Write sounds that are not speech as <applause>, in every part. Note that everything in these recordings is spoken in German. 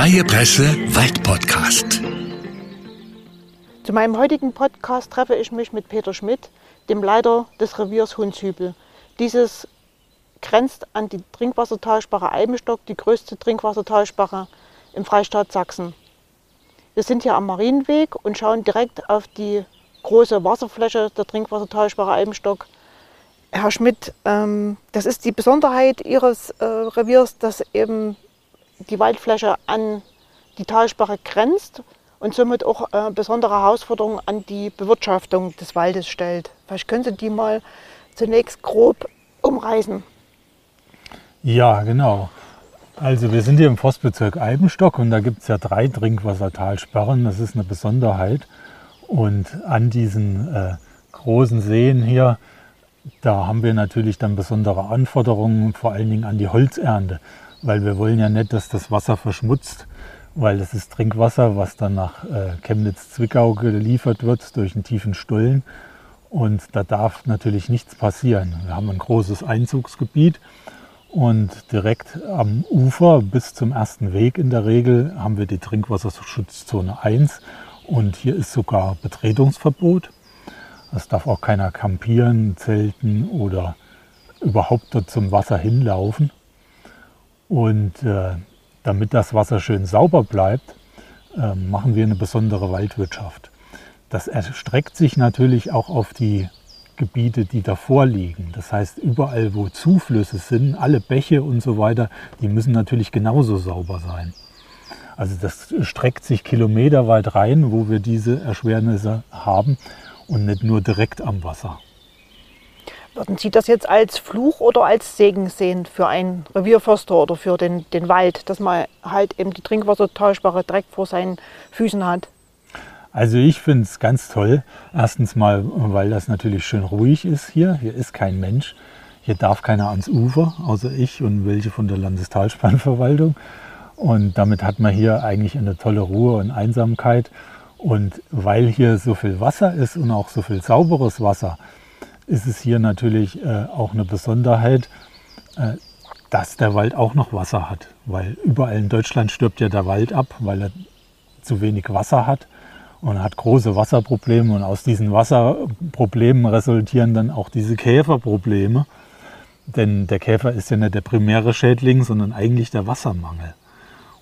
Freie Presse Waldpodcast. Zu meinem heutigen Podcast treffe ich mich mit Peter Schmidt, dem Leiter des Reviers Hundshübel. Dieses grenzt an die Trinkwassertalsperre Eibenstock, die größte Trinkwassertalsperre im Freistaat Sachsen. Wir sind hier am Marienweg und schauen direkt auf die große Wasserfläche der Trinkwassertalsperre Eibenstock. Herr Schmidt, ähm, das ist die Besonderheit Ihres äh, Reviers, dass eben die Waldfläche an die Talsperre grenzt und somit auch äh, besondere Herausforderungen an die Bewirtschaftung des Waldes stellt. Vielleicht können Sie die mal zunächst grob umreißen. Ja, genau. Also wir sind hier im Forstbezirk Eibenstock und da gibt es ja drei Trinkwassertalsperren. Das ist eine Besonderheit. Und an diesen äh, großen Seen hier, da haben wir natürlich dann besondere Anforderungen, vor allen Dingen an die Holzernte. Weil wir wollen ja nicht, dass das Wasser verschmutzt, weil das ist Trinkwasser, was dann nach äh, Chemnitz-Zwickau geliefert wird durch einen tiefen Stollen. Und da darf natürlich nichts passieren. Wir haben ein großes Einzugsgebiet und direkt am Ufer bis zum ersten Weg in der Regel haben wir die Trinkwasserschutzzone 1 und hier ist sogar Betretungsverbot. Es darf auch keiner campieren, zelten oder überhaupt dort zum Wasser hinlaufen. Und äh, damit das Wasser schön sauber bleibt, äh, machen wir eine besondere Waldwirtschaft. Das erstreckt sich natürlich auch auf die Gebiete, die davor liegen. Das heißt, überall, wo Zuflüsse sind, alle Bäche und so weiter, die müssen natürlich genauso sauber sein. Also das streckt sich kilometerweit rein, wo wir diese Erschwernisse haben und nicht nur direkt am Wasser. Würden Sie das jetzt als Fluch oder als Segen sehen für einen Revierförster oder für den, den Wald, dass man halt eben die Trinkwassertauschbare direkt vor seinen Füßen hat? Also ich finde es ganz toll. Erstens mal, weil das natürlich schön ruhig ist hier. Hier ist kein Mensch. Hier darf keiner ans Ufer, außer ich und welche von der Landestalspannverwaltung. Und damit hat man hier eigentlich eine tolle Ruhe und Einsamkeit. Und weil hier so viel Wasser ist und auch so viel sauberes Wasser, ist es hier natürlich äh, auch eine Besonderheit, äh, dass der Wald auch noch Wasser hat. Weil überall in Deutschland stirbt ja der Wald ab, weil er zu wenig Wasser hat und hat große Wasserprobleme. Und aus diesen Wasserproblemen resultieren dann auch diese Käferprobleme. Denn der Käfer ist ja nicht der primäre Schädling, sondern eigentlich der Wassermangel.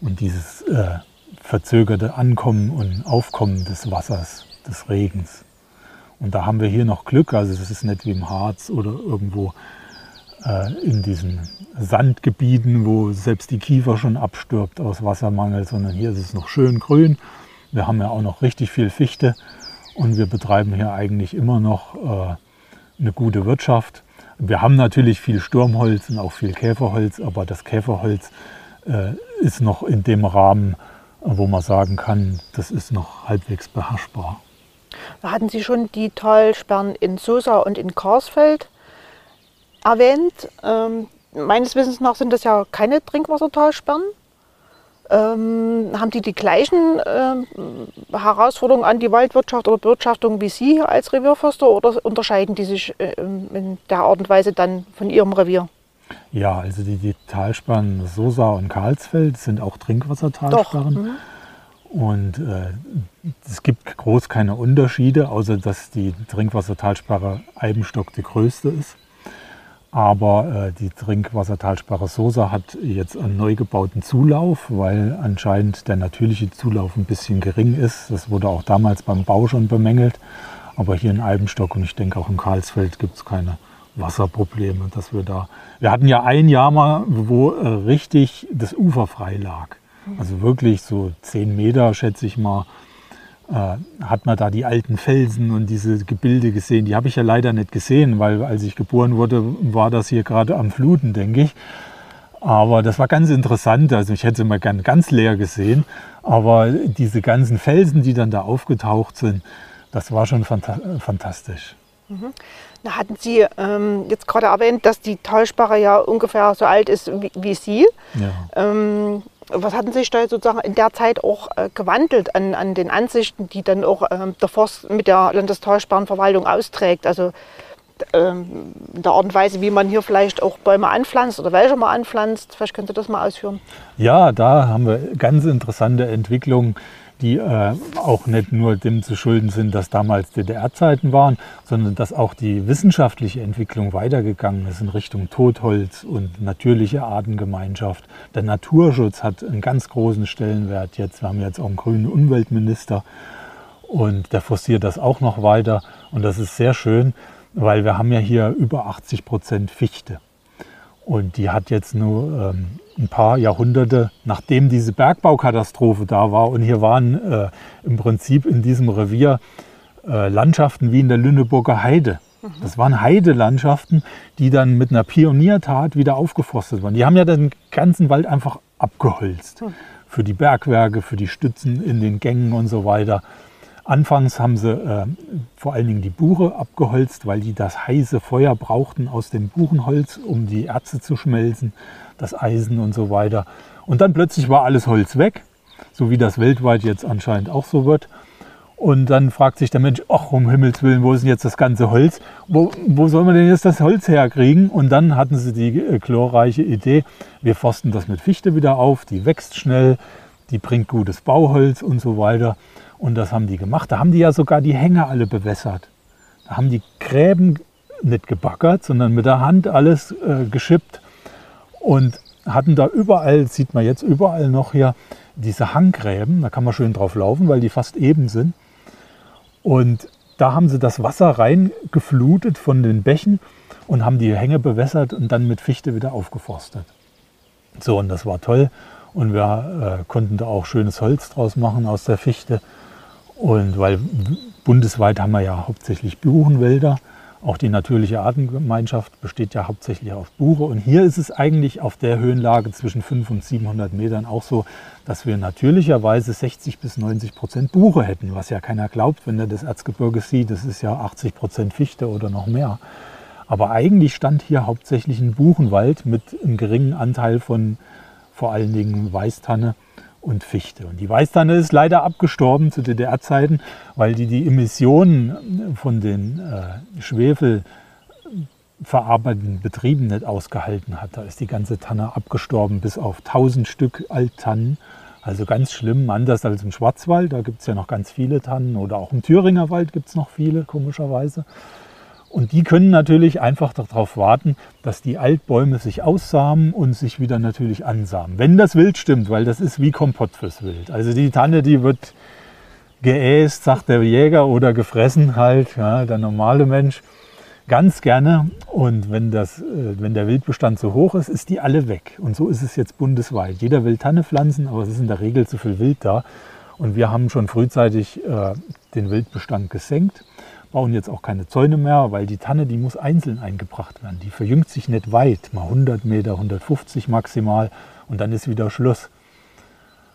Und dieses äh, verzögerte Ankommen und Aufkommen des Wassers, des Regens. Und da haben wir hier noch Glück. Also es ist nicht wie im Harz oder irgendwo äh, in diesen Sandgebieten, wo selbst die Kiefer schon abstirbt aus Wassermangel, sondern hier ist es noch schön grün wir haben ja auch noch richtig viel Fichte und wir betreiben hier eigentlich immer noch äh, eine gute Wirtschaft. Wir haben natürlich viel Sturmholz und auch viel Käferholz, aber das Käferholz äh, ist noch in dem Rahmen, wo man sagen kann, das ist noch halbwegs beherrschbar. Hatten Sie schon die Talsperren in Sosa und in Karsfeld erwähnt? Ähm, meines Wissens nach sind das ja keine Trinkwassertalsperren. Ähm, haben die die gleichen ähm, Herausforderungen an die Waldwirtschaft oder Bewirtschaftung wie Sie als Revierförster oder unterscheiden die sich äh, in der Art und Weise dann von Ihrem Revier? Ja, also die, die Talsperren Sosa und Karlsfeld sind auch Trinkwassertalsperren. Mhm. Und äh, es gibt groß keine Unterschiede, außer dass die Trinkwassertalsperre Eibenstock die größte ist. Aber äh, die Trinkwassertalsperre Sosa hat jetzt einen neu gebauten Zulauf, weil anscheinend der natürliche Zulauf ein bisschen gering ist. Das wurde auch damals beim Bau schon bemängelt. Aber hier in Eibenstock und ich denke auch in Karlsfeld gibt es keine Wasserprobleme, dass wir da. Wir hatten ja ein Jahr mal, wo äh, richtig das Ufer frei lag. Also wirklich so zehn Meter, schätze ich mal, äh, hat man da die alten Felsen und diese Gebilde gesehen. Die habe ich ja leider nicht gesehen, weil als ich geboren wurde, war das hier gerade am Fluten, denke ich. Aber das war ganz interessant. Also ich hätte es mal gern ganz leer gesehen. Aber diese ganzen Felsen, die dann da aufgetaucht sind, das war schon fantastisch. Mhm. Da hatten Sie ähm, jetzt gerade erwähnt, dass die Talsperre ja ungefähr so alt ist wie, wie Sie. Ja. Ähm, was hatten sich da sozusagen in der Zeit auch äh, gewandelt an, an den Ansichten, die dann auch ähm, der Forst mit der Landestalsperrenverwaltung austrägt? Also ähm, in der Art und Weise, wie man hier vielleicht auch Bäume anpflanzt oder welche man anpflanzt. Vielleicht könnt ihr das mal ausführen. Ja, da haben wir ganz interessante Entwicklungen, die äh, auch nicht nur dem zu schulden sind, dass damals DDR-Zeiten waren, sondern dass auch die wissenschaftliche Entwicklung weitergegangen ist in Richtung Totholz und natürliche Artengemeinschaft. Der Naturschutz hat einen ganz großen Stellenwert jetzt. Wir haben jetzt auch einen grünen Umweltminister und der forciert das auch noch weiter. Und das ist sehr schön, weil wir haben ja hier über 80 Prozent Fichte. Und die hat jetzt nur ähm, ein paar Jahrhunderte, nachdem diese Bergbaukatastrophe da war, und hier waren äh, im Prinzip in diesem Revier äh, Landschaften wie in der Lüneburger Heide. Das waren Heidelandschaften, die dann mit einer Pioniertat wieder aufgeforstet waren. Die haben ja den ganzen Wald einfach abgeholzt. Für die Bergwerke, für die Stützen in den Gängen und so weiter. Anfangs haben sie äh, vor allen Dingen die Buche abgeholzt, weil die das heiße Feuer brauchten aus dem Buchenholz, um die Erze zu schmelzen, das Eisen und so weiter. Und dann plötzlich war alles Holz weg, so wie das weltweit jetzt anscheinend auch so wird. Und dann fragt sich der Mensch, ach um Himmels Willen, wo ist denn jetzt das ganze Holz? Wo, wo soll man denn jetzt das Holz herkriegen? Und dann hatten sie die äh, glorreiche Idee, wir forsten das mit Fichte wieder auf, die wächst schnell, die bringt gutes Bauholz und so weiter. Und das haben die gemacht. Da haben die ja sogar die Hänge alle bewässert. Da haben die Gräben nicht gebaggert, sondern mit der Hand alles äh, geschippt und hatten da überall, sieht man jetzt überall noch hier, diese Hanggräben. Da kann man schön drauf laufen, weil die fast eben sind. Und da haben sie das Wasser reingeflutet von den Bächen und haben die Hänge bewässert und dann mit Fichte wieder aufgeforstet. So, und das war toll. Und wir äh, konnten da auch schönes Holz draus machen aus der Fichte. Und weil bundesweit haben wir ja hauptsächlich Buchenwälder. Auch die natürliche Artengemeinschaft besteht ja hauptsächlich aus Buche. Und hier ist es eigentlich auf der Höhenlage zwischen 500 und 700 Metern auch so, dass wir natürlicherweise 60 bis 90 Prozent Buche hätten, was ja keiner glaubt, wenn er das Erzgebirge sieht. Das ist ja 80 Prozent Fichte oder noch mehr. Aber eigentlich stand hier hauptsächlich ein Buchenwald mit einem geringen Anteil von vor allen Dingen Weißtanne und Fichte. Und die Weißtanne ist leider abgestorben zu DDR-Zeiten, weil die die Emissionen von den äh, Schwefel verarbeitenden Betrieben nicht ausgehalten hat. Da ist die ganze Tanne abgestorben, bis auf 1000 Stück Alttannen. Also ganz schlimm, anders als im Schwarzwald. Da gibt es ja noch ganz viele Tannen oder auch im Thüringer Wald gibt es noch viele, komischerweise. Und die können natürlich einfach darauf warten, dass die Altbäume sich aussamen und sich wieder natürlich ansamen. Wenn das Wild stimmt, weil das ist wie Kompott fürs Wild. Also die Tanne, die wird geäst, sagt der Jäger, oder gefressen halt, ja, der normale Mensch, ganz gerne. Und wenn, das, äh, wenn der Wildbestand so hoch ist, ist die alle weg. Und so ist es jetzt bundesweit. Jeder will Tanne pflanzen, aber es ist in der Regel zu viel Wild da. Und wir haben schon frühzeitig äh, den Wildbestand gesenkt bauen jetzt auch keine Zäune mehr, weil die Tanne, die muss einzeln eingebracht werden. Die verjüngt sich nicht weit, mal 100 Meter, 150 maximal und dann ist wieder Schluss.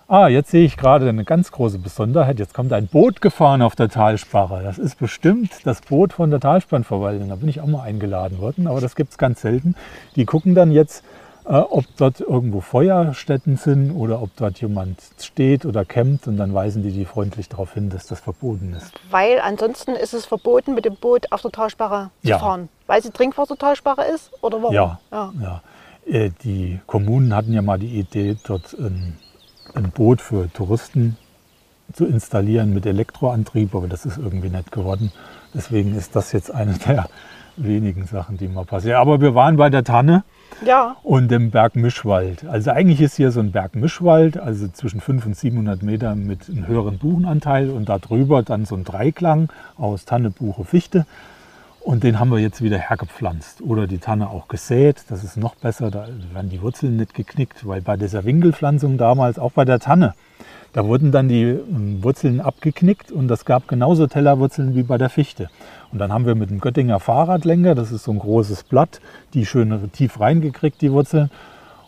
Ah, jetzt sehe ich gerade eine ganz große Besonderheit. Jetzt kommt ein Boot gefahren auf der Talsperre. Das ist bestimmt das Boot von der Talspannverwaltung. Da bin ich auch mal eingeladen worden, aber das gibt es ganz selten. Die gucken dann jetzt, ob dort irgendwo Feuerstätten sind oder ob dort jemand steht oder campt und dann weisen die die freundlich darauf hin, dass das verboten ist. Weil ansonsten ist es verboten, mit dem Boot auf der Talsperre Ja. zu fahren. Weil sie Trinkwassertalsperre ist oder warum? Ja, ja. ja. Äh, Die Kommunen hatten ja mal die Idee, dort ein, ein Boot für Touristen zu installieren mit Elektroantrieb, aber das ist irgendwie nicht geworden. Deswegen ist das jetzt eine <laughs> der wenigen Sachen, die mal passieren. Aber wir waren bei der Tanne Ja, und dem Bergmischwald. Also eigentlich ist hier so ein Bergmischwald, also zwischen 500 und 700 Meter mit einem höheren Buchenanteil und darüber dann so ein Dreiklang aus Tanne, Buche, Fichte. Und den haben wir jetzt wieder hergepflanzt oder die Tanne auch gesät. Das ist noch besser, da werden die Wurzeln nicht geknickt, weil bei dieser Winkelpflanzung damals, auch bei der Tanne, da wurden dann die ähm, Wurzeln abgeknickt und das gab genauso Tellerwurzeln wie bei der Fichte. Und dann haben wir mit dem Göttinger Fahrradlenker, das ist so ein großes Blatt, die schön tief reingekriegt, die Wurzeln.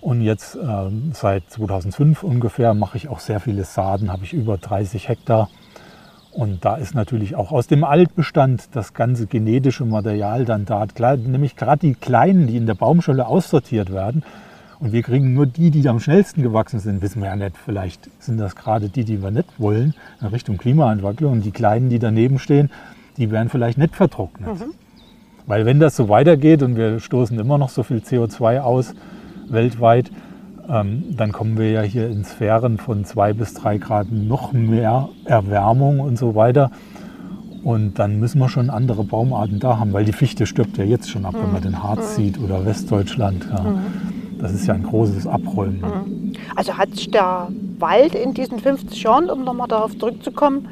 Und jetzt ähm, seit 2005 ungefähr mache ich auch sehr viele Saaten, habe ich über 30 Hektar. Und da ist natürlich auch aus dem Altbestand das ganze genetische Material dann da, nämlich gerade die kleinen, die in der Baumschule aussortiert werden. Und wir kriegen nur die, die am schnellsten gewachsen sind, wissen wir ja nicht. Vielleicht sind das gerade die, die wir nicht wollen, in Richtung Klimaentwicklung. Und die kleinen, die daneben stehen, die werden vielleicht nicht vertrocknet. Weil wenn das so weitergeht und wir stoßen immer noch so viel CO2 aus weltweit, dann kommen wir ja hier in Sphären von zwei bis drei Grad noch mehr Erwärmung und so weiter. Und dann müssen wir schon andere Baumarten da haben, weil die Fichte stirbt ja jetzt schon ab, mhm. wenn man den Harz mhm. sieht oder Westdeutschland. Ja. Mhm. Das ist ja ein großes Abräumen. Mhm. Also hat sich der Wald in diesen 50 Jahren, um nochmal darauf zurückzukommen,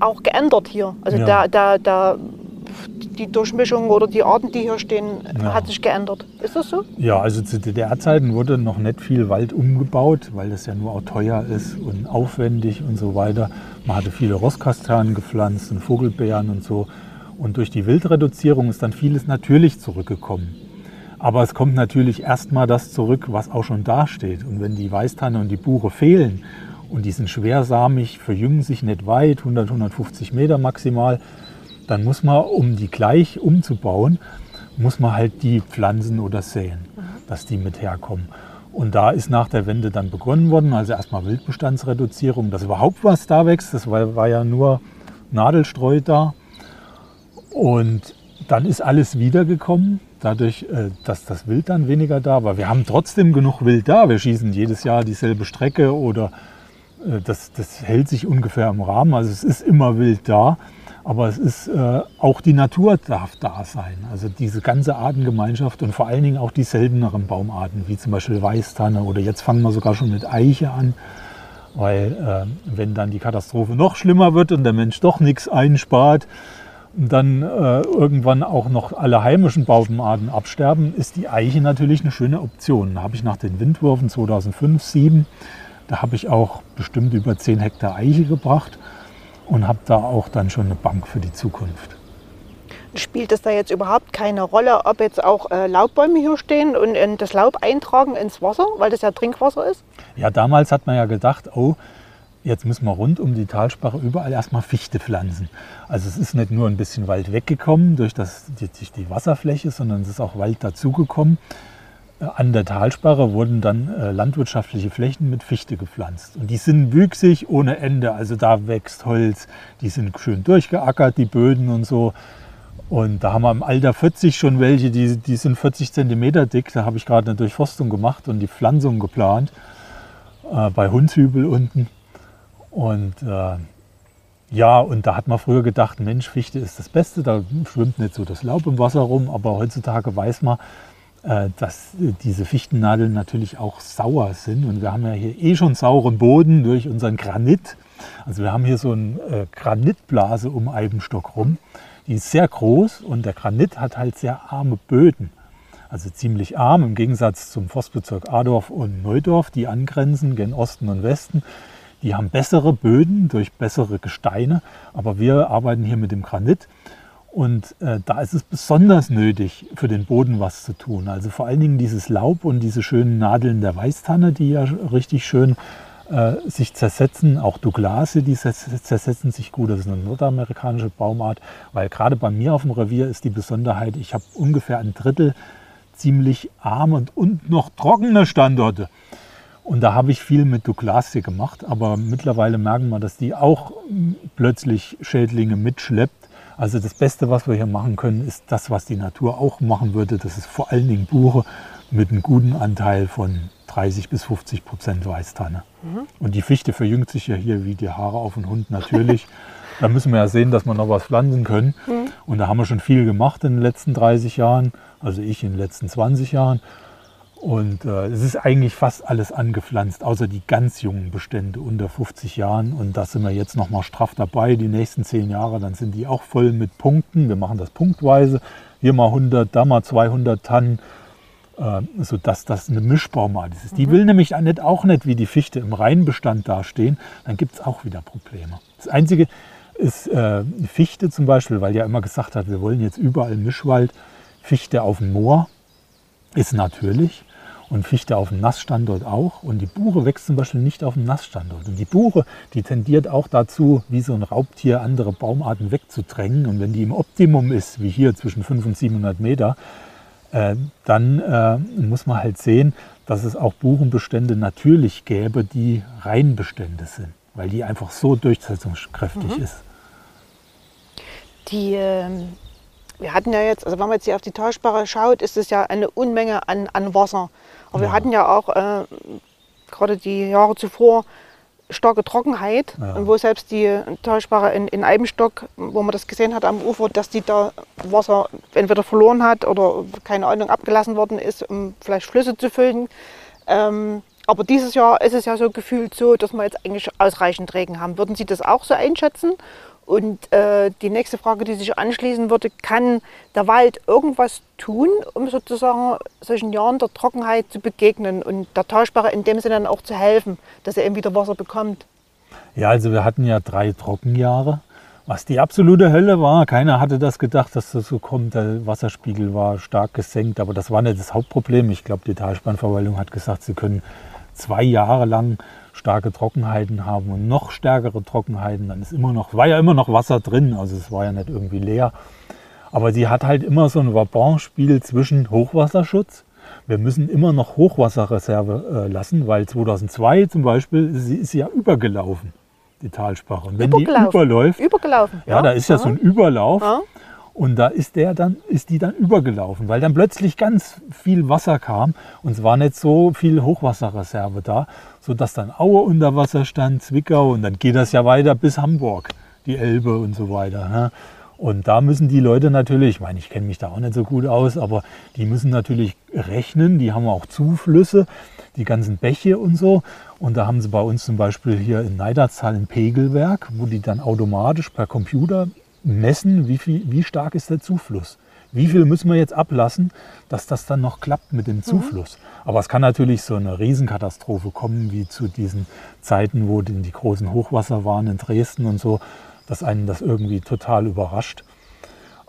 auch geändert hier. Also ja. der, der, der die Durchmischung oder die Arten, die hier stehen, ja. hat sich geändert. Ist das so? Ja, also zu DDR-Zeiten wurde noch nicht viel Wald umgebaut, weil das ja nur auch teuer ist und aufwendig und so weiter. Man hatte viele Rosskastanen gepflanzt und Vogelbeeren und so. Und durch die Wildreduzierung ist dann vieles natürlich zurückgekommen. Aber es kommt natürlich erstmal das zurück, was auch schon dasteht. Und wenn die Weißtanne und die Buche fehlen und die sind schwersamig, verjüngen sich nicht weit, 100, 150 Meter maximal, dann muss man, um die gleich umzubauen, muss man halt die pflanzen oder säen, mhm. dass die mit herkommen. Und da ist nach der Wende dann begonnen worden, also erstmal Wildbestandsreduzierung, dass überhaupt was da wächst. Das war, war ja nur Nadelstreu da. Und dann ist alles wiedergekommen, dadurch, äh, dass das Wild dann weniger da war. Wir haben trotzdem genug Wild da. Wir schießen jedes Jahr dieselbe Strecke oder äh, das, das hält sich ungefähr im Rahmen. Also es ist immer Wild da. Aber es ist äh, auch die Natur darf da sein. Also diese ganze Artengemeinschaft und vor allen Dingen auch die selteneren Baumarten, wie zum Beispiel Weißtanne oder jetzt fangen wir sogar schon mit Eiche an. Weil äh, wenn dann die Katastrophe noch schlimmer wird und der Mensch doch nichts einspart, dann äh, irgendwann auch noch alle heimischen Baumarten absterben, ist die Eiche natürlich eine schöne Option. Da habe ich nach den Windwürfen 2005, 2007, da habe ich auch bestimmt über 10 Hektar Eiche gebracht und habe da auch dann schon eine Bank für die Zukunft. Spielt es da jetzt überhaupt keine Rolle, ob jetzt auch äh, Laubbäume hier stehen und äh, das Laub eintragen ins Wasser, weil das ja Trinkwasser ist? Ja, damals hat man ja gedacht, oh, jetzt müssen wir rund um die Talsperre überall erstmal Fichte pflanzen. Also es ist nicht nur ein bisschen Wald weggekommen durch, das, durch die Wasserfläche, sondern es ist auch Wald dazugekommen. An der Talsperre wurden dann äh, landwirtschaftliche Flächen mit Fichte gepflanzt. Und die sind wüchsig ohne Ende. Also da wächst Holz, die sind schön durchgeackert, die Böden und so. Und da haben wir im Alter 40 schon welche, die, die sind 40 Zentimeter dick. Da habe ich gerade eine Durchforstung gemacht und die Pflanzung geplant äh, bei Hundshübel unten. Und äh, ja, und da hat man früher gedacht, Mensch, Fichte ist das Beste, da schwimmt nicht so das Laub im Wasser rum. Aber heutzutage weiß man, äh, dass diese Fichtennadeln natürlich auch sauer sind. Und wir haben ja hier eh schon sauren Boden durch unseren Granit. Also wir haben hier so eine äh, Granitblase um Eibenstock rum. Die ist sehr groß und der Granit hat halt sehr arme Böden. Also ziemlich arm im Gegensatz zum Forstbezirk Adorf und Neudorf, die angrenzen gen Osten und Westen. Die haben bessere Böden durch bessere Gesteine, aber wir arbeiten hier mit dem Granit. Und äh, da ist es besonders nötig, für den Boden was zu tun. Also vor allen Dingen dieses Laub und diese schönen Nadeln der Weißtanne, die ja richtig schön äh, sich zersetzen. Auch Douglase, die zersetzen sich gut. Das ist eine nordamerikanische Baumart. Weil gerade bei mir auf dem Revier ist die Besonderheit, ich habe ungefähr ein Drittel ziemlich arme und, und noch trockene Standorte. Und da habe ich viel mit Douglasie gemacht, aber mittlerweile merken wir, dass die auch plötzlich Schädlinge mitschleppt. Also das Beste, was wir hier machen können, ist das, was die Natur auch machen würde. Das ist vor allen Dingen Buche mit einem guten Anteil von 30 bis 50 Prozent Weißtanne. Mhm. Und die Fichte verjüngt sich ja hier wie die Haare auf den Hund natürlich. <laughs> da müssen wir ja sehen, dass wir noch was pflanzen können. Mhm. Und da haben wir schon viel gemacht in den letzten 30 Jahren, also ich in den letzten 20 Jahren. Und äh, es ist eigentlich fast alles angepflanzt, außer die ganz jungen Bestände unter 50 Jahren. Und da sind wir jetzt noch mal straff dabei. Die nächsten zehn Jahre, dann sind die auch voll mit Punkten. Wir machen das punktweise. Hier mal 100, da mal 200 Tannen, äh, sodass das eine Mischbaumart ist. Mhm. Die will nämlich nicht, auch nicht wie die Fichte im Reinbestand dastehen. Dann gibt es auch wieder Probleme. Das Einzige ist äh, Fichte zum Beispiel, weil ja immer gesagt hat, wir wollen jetzt überall Mischwald. Fichte auf dem Moor ist natürlich und Fichte auf dem Nassstandort auch. Und die Buche wächst zum Beispiel nicht auf dem Nassstandort. Und die Buche, die tendiert auch dazu, wie so ein Raubtier andere Baumarten wegzudrängen. Und wenn die im Optimum ist, wie hier zwischen 500 und 700 Meter, äh, dann äh, muss man halt sehen, dass es auch Buchenbestände natürlich gäbe, die Reinbestände sind, weil die einfach so durchsetzungskräftig mhm. ist. Die ähm, wir hatten ja jetzt, also wenn man jetzt hier auf die Talsperre schaut, ist es ja eine Unmenge an, an Wasser. Aber ja. wir hatten ja auch äh, gerade die Jahre zuvor starke Trockenheit, ja. wo selbst die Talsperre in, in Eibenstock, wo man das gesehen hat am Ufer, dass die da Wasser entweder verloren hat oder keine Ahnung abgelassen worden ist, um vielleicht Flüsse zu füllen. Ähm, aber dieses Jahr ist es ja so gefühlt so, dass wir jetzt eigentlich ausreichend Regen haben. Würden Sie das auch so einschätzen? Und äh, die nächste Frage, die sich anschließen würde, kann der Wald irgendwas tun, um sozusagen solchen Jahren der Trockenheit zu begegnen und der Talsperre in dem Sinne dann auch zu helfen, dass er eben wieder Wasser bekommt? Ja, also wir hatten ja drei Trockenjahre, was die absolute Hölle war. Keiner hatte das gedacht, dass das so kommt. Der Wasserspiegel war stark gesenkt, aber das war nicht das Hauptproblem. Ich glaube, die Talsperrenverwaltung hat gesagt, sie können zwei Jahre lang starke Trockenheiten haben und noch stärkere Trockenheiten, dann ist immer noch, war ja immer noch Wasser drin, also es war ja nicht irgendwie leer. Aber sie hat halt immer so ein Vabon-Spiel zwischen Hochwasserschutz. Wir müssen immer noch Hochwasserreserve äh, lassen, weil 2002 zum Beispiel sie ist ja übergelaufen, die Talsprache. Und wenn die überläuft, übergelaufen, ja, ja da ist ja, ja so ein Überlauf. Ja. Und da ist, der dann, ist die dann übergelaufen, weil dann plötzlich ganz viel Wasser kam und es war nicht so viel Hochwasserreserve da, sodass dann Aue unter Wasser stand, Zwickau und dann geht das ja weiter bis Hamburg, die Elbe und so weiter. Ne? Und da müssen die Leute natürlich, ich meine, ich kenne mich da auch nicht so gut aus, aber die müssen natürlich rechnen, die haben auch Zuflüsse, die ganzen Bäche und so. Und da haben sie bei uns zum Beispiel hier in Neiderzahl ein Pegelwerk, wo die dann automatisch per Computer messen, wie, viel, wie stark ist der Zufluss. Wie viel müssen wir jetzt ablassen, dass das dann noch klappt mit dem mhm. Zufluss? Mhm. Aber es kann natürlich so eine Riesenkatastrophe kommen, wie zu diesen Zeiten, wo die großen Hochwasser waren in Dresden und so, dass einen das irgendwie total überrascht.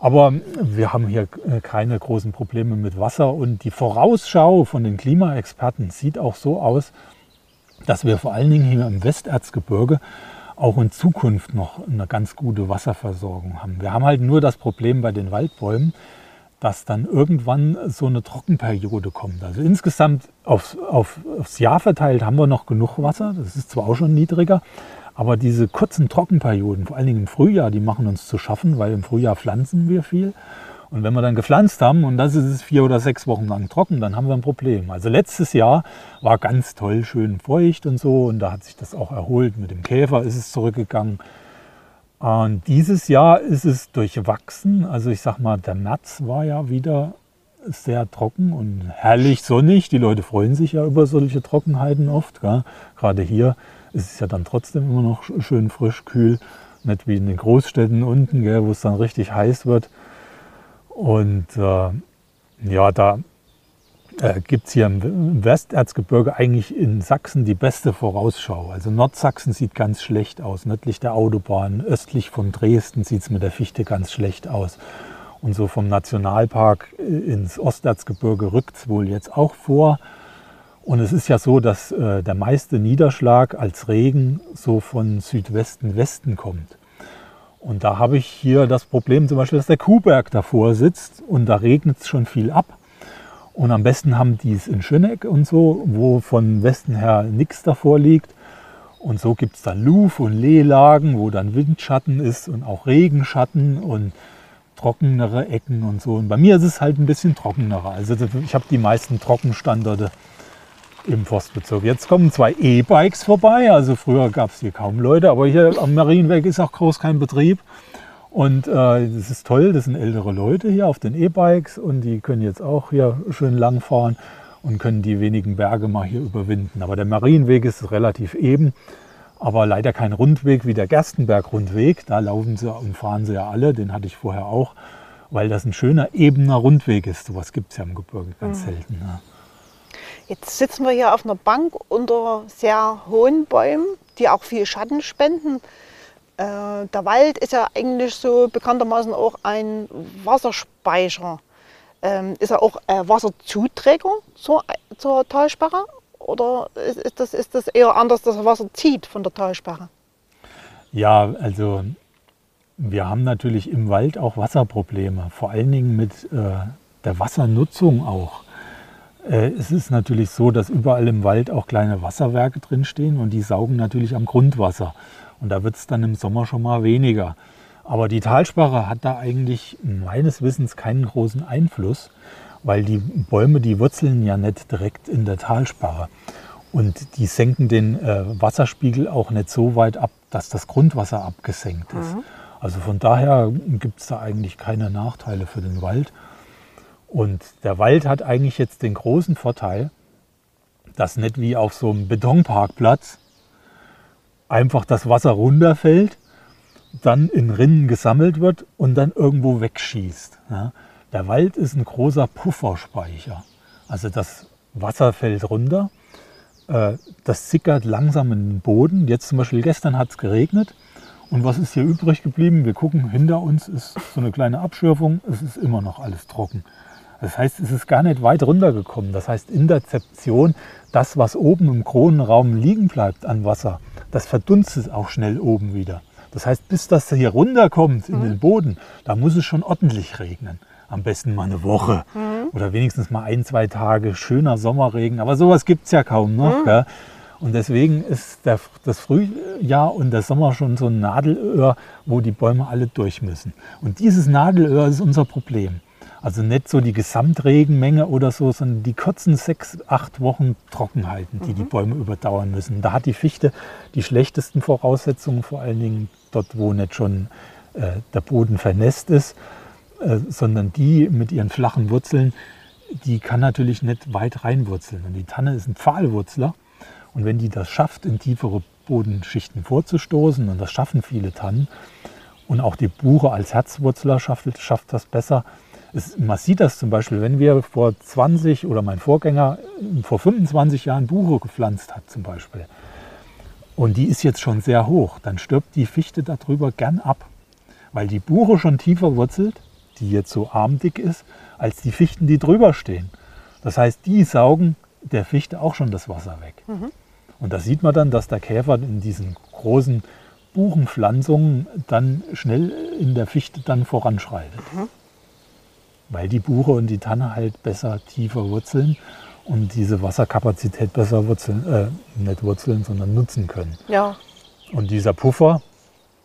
Aber wir haben hier äh, keine großen Probleme mit Wasser und die Vorausschau von den Klimaexperten sieht auch so aus, dass wir vor allen Dingen hier im Westerzgebirge auch in Zukunft noch eine ganz gute Wasserversorgung haben. Wir haben halt nur das Problem bei den Waldbäumen, dass dann irgendwann so eine Trockenperiode kommt. Also insgesamt aufs, auf, aufs Jahr verteilt haben wir noch genug Wasser. Das ist zwar auch schon niedriger, aber diese kurzen Trockenperioden, vor allen Dingen im Frühjahr, die machen uns zu schaffen, weil im Frühjahr pflanzen wir viel. Und wenn wir dann gepflanzt haben und das ist es vier oder sechs Wochen lang trocken, dann haben wir ein Problem. Also letztes Jahr war ganz toll, schön feucht und so und da hat sich das auch erholt. Mit dem Käfer ist es zurückgegangen. Und dieses Jahr ist es durchwachsen. Also ich sag mal, der März war ja wieder sehr trocken und herrlich sonnig. Die Leute freuen sich ja über solche Trockenheiten oft. Gell? Gerade hier ist es ja dann trotzdem immer noch schön frisch, kühl. Nicht wie in den Großstädten unten, gell, wo es dann richtig heiß wird. Und äh, ja, da äh, gibt es hier im Westerzgebirge eigentlich in Sachsen die beste Vorausschau. Also Nordsachsen sieht ganz schlecht aus, nördlich der Autobahn, östlich von Dresden sieht es mit der Fichte ganz schlecht aus. Und so vom Nationalpark äh, ins Osterzgebirge rückt es wohl jetzt auch vor. Und es ist ja so, dass äh, der meiste Niederschlag als Regen so von Südwesten Westen kommt. Und da habe ich hier das Problem zum Beispiel, dass der Kuhberg davor sitzt und da regnet es schon viel ab. Und am besten haben die es in Schöneck und so, wo von Westen her nichts davor liegt. Und so gibt es dann Luf- und Lehlagen, wo dann Windschatten ist und auch Regenschatten und trockenere Ecken und so. Und bei mir ist es halt ein bisschen trockenerer. Also ich habe die meisten Trockenstandorte im Forstbezirk. Jetzt kommen zwei E-Bikes vorbei. Also früher gab es hier kaum Leute, aber hier am Marienweg ist auch groß kein Betrieb. Und äh, das ist toll, das sind ältere Leute hier auf den E-Bikes und die können jetzt auch hier schön lang fahren und können die wenigen Berge mal hier überwinden. Aber der Marienweg ist relativ eben, aber leider kein Rundweg wie der Gerstenberg-Rundweg. Da laufen sie und fahren sie ja alle, den hatte ich vorher auch, weil das ein schöner ebener Rundweg ist. Sowas gibt es ja im Gebirge ganz mhm. selten. Ja. Jetzt sitzen wir hier auf einer Bank unter sehr hohen Bäumen, die auch viel Schatten spenden. Äh, der Wald ist ja eigentlich so bekanntermaßen auch ein Wasserspeicher. Ähm, ist er auch äh, Wasserzuträger zur, zur Talsperre? Oder ist, ist, das, ist das eher anders, dass er Wasser zieht von der Talsperre? Ja, also wir haben natürlich im Wald auch Wasserprobleme, vor allen Dingen mit äh, der Wassernutzung auch. Äh, es ist natürlich so, dass überall im Wald auch kleine Wasserwerke drinstehen und die saugen natürlich am Grundwasser. Und da wird es dann im Sommer schon mal weniger. Aber die Talsperre hat da eigentlich meines Wissens keinen großen Einfluss, weil die Bäume, die wurzeln ja nicht direkt in der Talsperre. Und die senken den äh, Wasserspiegel auch nicht so weit ab, dass das Grundwasser abgesenkt ist. Mhm. Also von daher gibt es da eigentlich keine Nachteile für den Wald. Und der Wald hat eigentlich jetzt den großen Vorteil, dass nicht wie auf so einem Betonparkplatz einfach das Wasser runterfällt, dann in Rinnen gesammelt wird und dann irgendwo wegschießt. Ja. Der Wald ist ein großer Pufferspeicher. Also das Wasser fällt runter, äh, das sickert langsam in den Boden. Jetzt zum Beispiel gestern hat es geregnet. Und was ist hier übrig geblieben? Wir gucken, hinter uns ist so eine kleine Abschürfung. Es ist immer noch alles trocken. Das heißt, es ist gar nicht weit runtergekommen. Das heißt, Interzeption, das, was oben im Kronenraum liegen bleibt an Wasser, das verdunstet auch schnell oben wieder. Das heißt, bis das hier runterkommt in mhm. den Boden, da muss es schon ordentlich regnen. Am besten mal eine Woche mhm. oder wenigstens mal ein, zwei Tage schöner Sommerregen. Aber sowas gibt es ja kaum noch. Mhm. Und deswegen ist der, das Frühjahr und der Sommer schon so ein Nadelöhr, wo die Bäume alle durch müssen. Und dieses Nadelöhr ist unser Problem. Also nicht so die Gesamtregenmenge oder so, sondern die kurzen sechs, acht Wochen Trockenheiten, die mhm. die Bäume überdauern müssen. Da hat die Fichte die schlechtesten Voraussetzungen, vor allen Dingen dort, wo nicht schon äh, der Boden vernässt ist, äh, sondern die mit ihren flachen Wurzeln, die kann natürlich nicht weit reinwurzeln. Und die Tanne ist ein Pfahlwurzler. Und wenn die das schafft, in tiefere Bodenschichten vorzustoßen, und das schaffen viele Tannen, und auch die Buche als Herzwurzler schafft, schafft das besser, es, man sieht das zum Beispiel, wenn wir vor 20 oder mein Vorgänger vor 25 Jahren Buche gepflanzt hat zum Beispiel und die ist jetzt schon sehr hoch, dann stirbt die Fichte darüber gern ab, weil die Buche schon tiefer wurzelt, die jetzt so armdick ist, als die Fichten, die drüber stehen. Das heißt, die saugen der Fichte auch schon das Wasser weg. Mhm. Und da sieht man dann, dass der Käfer in diesen großen Buchenpflanzungen dann schnell in der Fichte dann voranschreitet. Mhm weil die Buche und die Tanne halt besser tiefer wurzeln und diese Wasserkapazität besser wurzeln, äh, nicht wurzeln, sondern nutzen können. Ja. Und dieser Puffer,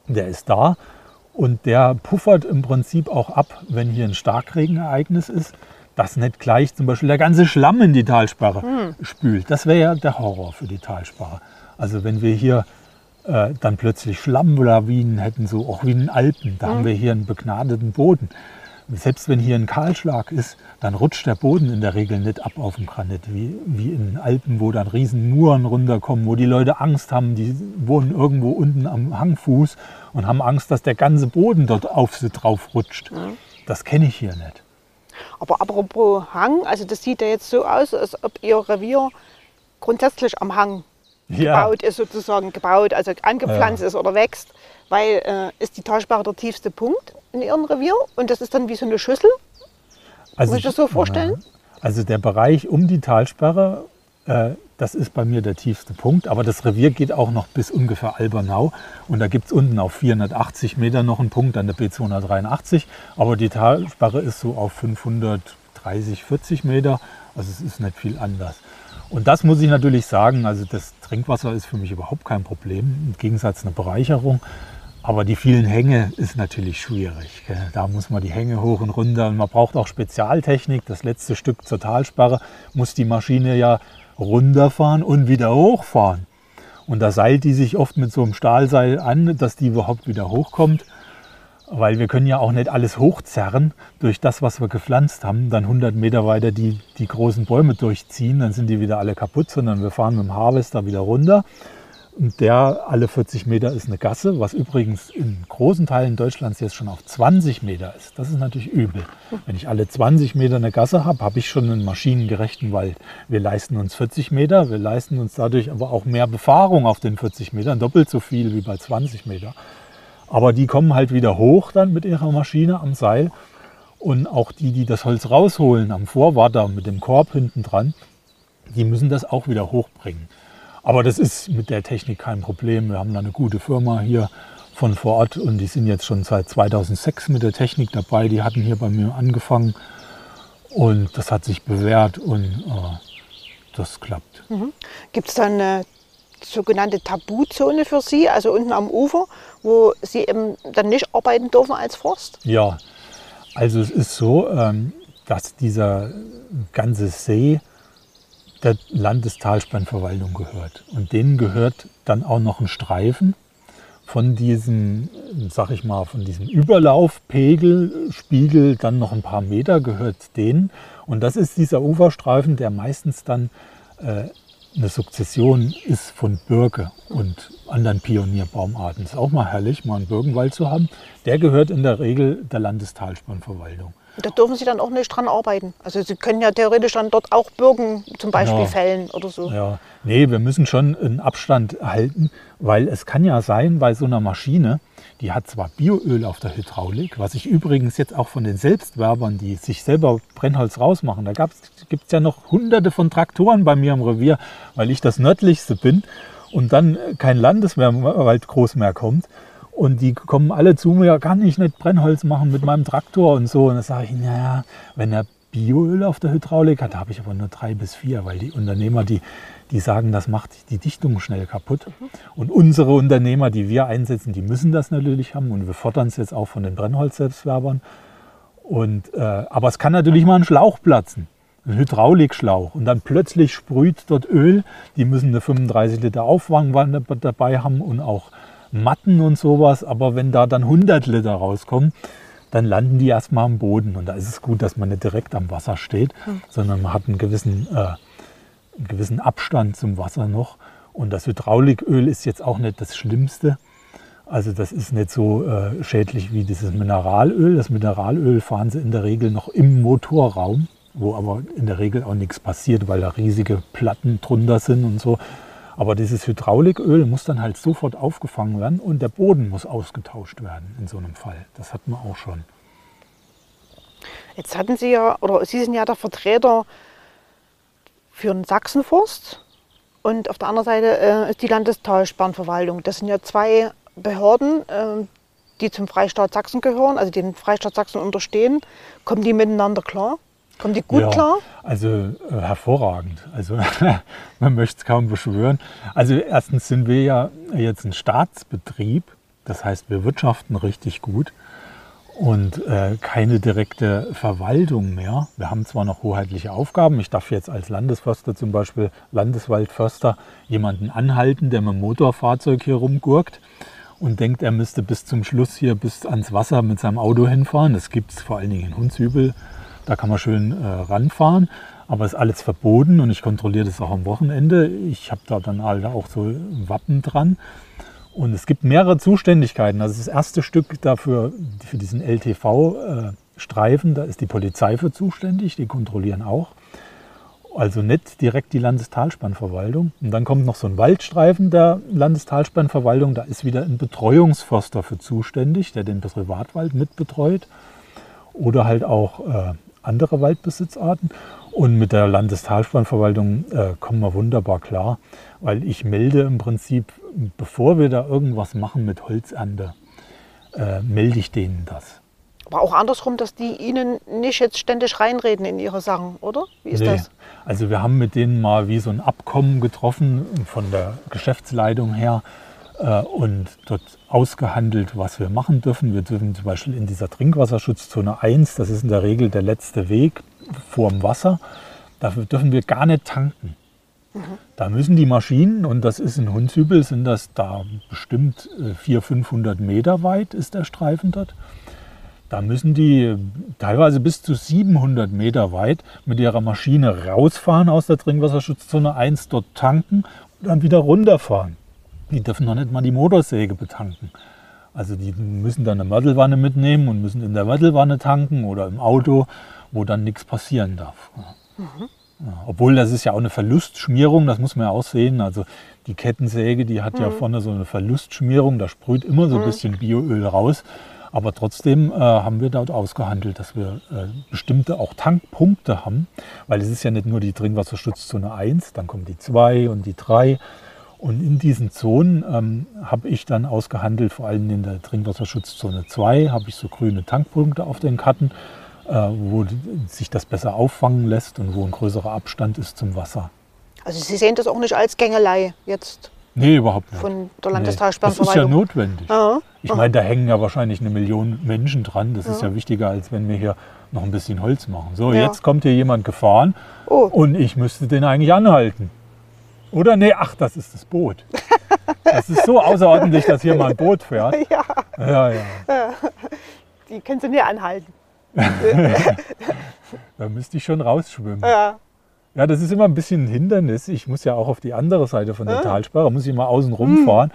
der ist da und der puffert im Prinzip auch ab, wenn hier ein Starkregenereignis ist, dass nicht gleich zum Beispiel der ganze Schlamm in die Talsperre hm. spült. Das wäre ja der Horror für die Talsperre. Also wenn wir hier äh, dann plötzlich Schlammlawinen hätten, so auch wie in den Alpen, da hm. haben wir hier einen begnadeten Boden selbst wenn hier ein Kahlschlag ist, dann rutscht der Boden in der Regel nicht ab auf dem Granit, wie, wie in den Alpen, wo dann riesen Muren runterkommen, wo die Leute Angst haben, die wohnen irgendwo unten am Hangfuß und haben Angst, dass der ganze Boden dort auf sie drauf rutscht. Mhm. Das kenne ich hier nicht. Aber apropos Hang, also das sieht ja jetzt so aus, als ob Ihr Revier grundsätzlich am Hang ja. gebaut ist, sozusagen gebaut, also angepflanzt ja. ist oder wächst, weil äh, ist die Talsperre der tiefste Punkt in ihrem Revier und das ist dann wie so eine Schüssel. Also, Muss ich das so vorstellen? Also der Bereich um die Talsperre, äh, das ist bei mir der tiefste Punkt, aber das Revier geht auch noch bis ungefähr Albernau und da gibt es unten auf 480 Meter noch einen Punkt an der B283, aber die Talsperre ist so auf 530, 40 Meter, also es ist nicht viel anders. Und das muss ich natürlich sagen, also das Trinkwasser ist für mich überhaupt kein Problem, im Gegensatz einer Bereicherung. Aber die vielen Hänge ist natürlich schwierig. Da muss man die Hänge hoch und runter. Und man braucht auch Spezialtechnik. Das letzte Stück zur Talsperre muss die Maschine ja runterfahren und wieder hochfahren. Und da seilt die sich oft mit so einem Stahlseil an, dass die überhaupt wieder hochkommt. Weil wir können ja auch nicht alles hochzerren durch das, was wir gepflanzt haben. Dann 100 Meter weiter die, die großen Bäume durchziehen, dann sind die wieder alle kaputt, sondern wir fahren mit dem Harvester wieder runter und der alle 40 Meter ist eine Gasse, was übrigens in großen Teilen Deutschlands jetzt schon auf 20 Meter ist. Das ist natürlich übel. Wenn ich alle 20 Meter eine Gasse habe, habe ich schon einen maschinengerechten Wald. Wir leisten uns 40 Meter, wir leisten uns dadurch aber auch mehr Befahrung auf den 40 Metern, doppelt so viel wie bei 20 Meter. Aber die kommen halt wieder hoch dann mit ihrer Maschine am Seil. Und auch die, die das Holz rausholen am Vorwader mit dem Korb hinten dran, die müssen das auch wieder hochbringen. Aber das ist mit der Technik kein Problem. Wir haben da eine gute Firma hier von vor Ort und die sind jetzt schon seit 2006 mit der Technik dabei. Die hatten hier bei mir angefangen und das hat sich bewährt und äh, das klappt. Mhm. Gibt es dann eine sogenannte Tabuzone für Sie, also unten am Ufer, wo Sie eben dann nicht arbeiten dürfen als Forst? Ja, also es ist so, ähm, dass dieser ganze See der Landestalspannverwaltung gehört. Und denen gehört dann auch noch ein Streifen von diesem, sag ich mal, von diesem Überlaufpegel, Spiegel, dann noch ein paar Meter gehört denen. Und das ist dieser Uferstreifen, der meistens dann äh, eine Sukzession ist von Birke und anderen Pionierbaumarten. Ist auch mal herrlich, mal einen Birkenwald zu haben. Der gehört in der Regel der Landestalspannverwaltung. Da dürfen Sie dann auch nicht dran arbeiten. Also Sie können ja theoretisch dann dort auch Birken zum Beispiel Ja. fällen oder so. Ja, nee, wir müssen schon einen Abstand halten, weil es kann ja sein, bei so einer Maschine, die hat zwar Bioöl auf der Hydraulik, was ich übrigens jetzt auch von den Selbstwerbern, die sich selber Brennholz rausmachen, da gibt es ja noch hunderte von Traktoren bei mir im Revier, weil ich das nördlichste bin und dann kein Landeswald groß mehr kommt. Und die kommen alle zu mir, kann ich nicht Brennholz machen mit meinem Traktor und so. Und da sage ich, naja, wenn er Bioöl auf der Hydraulik hat, da habe ich aber nur drei bis vier, weil die Unternehmer, die, die sagen, das macht die Dichtung schnell kaputt. Und unsere Unternehmer, die wir einsetzen, die müssen das natürlich haben. Und wir fordern es jetzt auch von den Brennholz-Selbstwerbern. Und, äh, aber es kann natürlich mal ein Schlauch platzen, ein Hydraulikschlauch. Und dann plötzlich sprüht dort Öl. Die müssen eine 35 Liter Aufwangwanne dabei haben und auch Matten und sowas. Aber wenn da dann 100 Liter rauskommen, dann landen die erstmal am Boden. Und da ist es gut, dass man nicht direkt am Wasser steht, sondern man hat einen gewissen, äh, einen gewissen Abstand zum Wasser noch. Und das Hydrauliköl ist jetzt auch nicht das Schlimmste. Also das ist nicht so äh, schädlich wie dieses Mineralöl. Das Mineralöl fahren sie in der Regel noch im Motorraum, wo aber in der Regel auch nichts passiert, weil da riesige Platten drunter sind und so. Aber dieses Hydrauliköl muss dann halt sofort aufgefangen werden und der Boden muss ausgetauscht werden in so einem Fall. Das hat man auch schon. Jetzt hatten Sie ja, oder Sie sind ja der Vertreter für den Sachsenforst und auf der anderen Seite äh, ist die Landestalsperrenverwaltung. Das sind ja zwei Behörden, äh, die zum Freistaat Sachsen gehören, also den Freistaat Sachsen unterstehen. Kommen die miteinander klar? Kommen die gut ja, klar? Also äh, hervorragend. Also <laughs> man möchte es kaum beschwören. Also erstens sind wir ja jetzt ein Staatsbetrieb. Das heißt, wir wirtschaften richtig gut und äh, keine direkte Verwaltung mehr. Wir haben zwar noch hoheitliche Aufgaben. Ich darf jetzt als Landesförster zum Beispiel, Landeswaldförster, jemanden anhalten, der mit dem Motorfahrzeug hier rumgurkt und denkt, er müsste bis zum Schluss hier bis ans Wasser mit seinem Auto hinfahren. Das gibt es vor allen Dingen in Hunsübel. Da kann man schön äh, ranfahren, aber ist alles verboten und ich kontrolliere das auch am Wochenende. Ich habe da dann halt auch so Wappen dran. Und es gibt mehrere Zuständigkeiten. Also das erste Stück dafür, für diesen LTV-Streifen, da ist die Polizei für zuständig, die kontrollieren auch. Also nicht direkt die Landestalspannverwaltung. Und dann kommt noch so ein Waldstreifen der Landestalspannverwaltung. Da ist wieder ein Betreuungsförster für zuständig, der den Privatwald mitbetreut. Oder halt auch äh, andere Waldbesitzarten. Und mit der Landestalspannverwaltung äh, kommen wir wunderbar klar, weil ich melde im Prinzip, bevor wir da irgendwas machen mit Holzernte, äh, melde ich denen das. Aber auch andersrum, dass die Ihnen nicht jetzt ständig reinreden in Ihre Sachen, oder? Wie ist Nee. das? Also wir haben mit denen mal wie so ein Abkommen getroffen von der Geschäftsleitung her und dort ausgehandelt, was wir machen dürfen. Wir dürfen zum Beispiel in dieser Trinkwasserschutzzone 1, das ist in der Regel der letzte Weg vorm Wasser, dafür dürfen wir gar nicht tanken. Da müssen die Maschinen, und das ist in Hunsübel, sind das da bestimmt äh, 400, 500 Meter weit ist der Streifen dort. Da müssen die teilweise bis zu 700 Meter weit mit ihrer Maschine rausfahren aus der Trinkwasserschutzzone 1, dort tanken und dann wieder runterfahren. Die dürfen noch nicht mal die Motorsäge betanken. Also die müssen dann eine Mörtelwanne mitnehmen und müssen in der Mörtelwanne tanken oder im Auto, wo dann nichts passieren darf. Ja, obwohl das ist ja auch eine Verlustschmierung, das muss man ja auch sehen. Also die Kettensäge, die hat ja vorne so eine Verlustschmierung, da sprüht immer so ein bisschen Bioöl raus. Aber trotzdem äh, haben wir dort ausgehandelt, dass wir äh, bestimmte auch Tankpunkte haben, weil es ist ja nicht nur die Trinkwasserschutzzone 1, dann kommt die 2 und die 3. Und in diesen Zonen ähm, habe ich dann ausgehandelt, vor allem in der Trinkwasserschutzzone 2, habe ich so grüne Tankpunkte auf den Karten, äh, wo sich das besser auffangen lässt und wo ein größerer Abstand ist zum Wasser. Also Sie sehen das auch nicht als Gängelei jetzt. Nee, überhaupt nicht. von der Nee. Das ist ja notwendig. Ja. Ich meine, da hängen ja wahrscheinlich eine Million Menschen dran. Das ist ja wichtiger, als wenn wir hier noch ein bisschen Holz machen. So, Ja. jetzt kommt hier jemand gefahren Oh. und ich müsste den eigentlich anhalten. Oder? Nee, ach, das ist das Boot. Das ist so außerordentlich, dass hier mal ein Boot fährt. Ja, Ja, ja. die können sie nicht anhalten. <laughs> Da müsste ich schon rausschwimmen. Ja. Ja, das ist immer ein bisschen ein Hindernis. Ich muss ja auch auf die andere Seite von der Talsperre, muss ich mal außen Hm. rumfahren.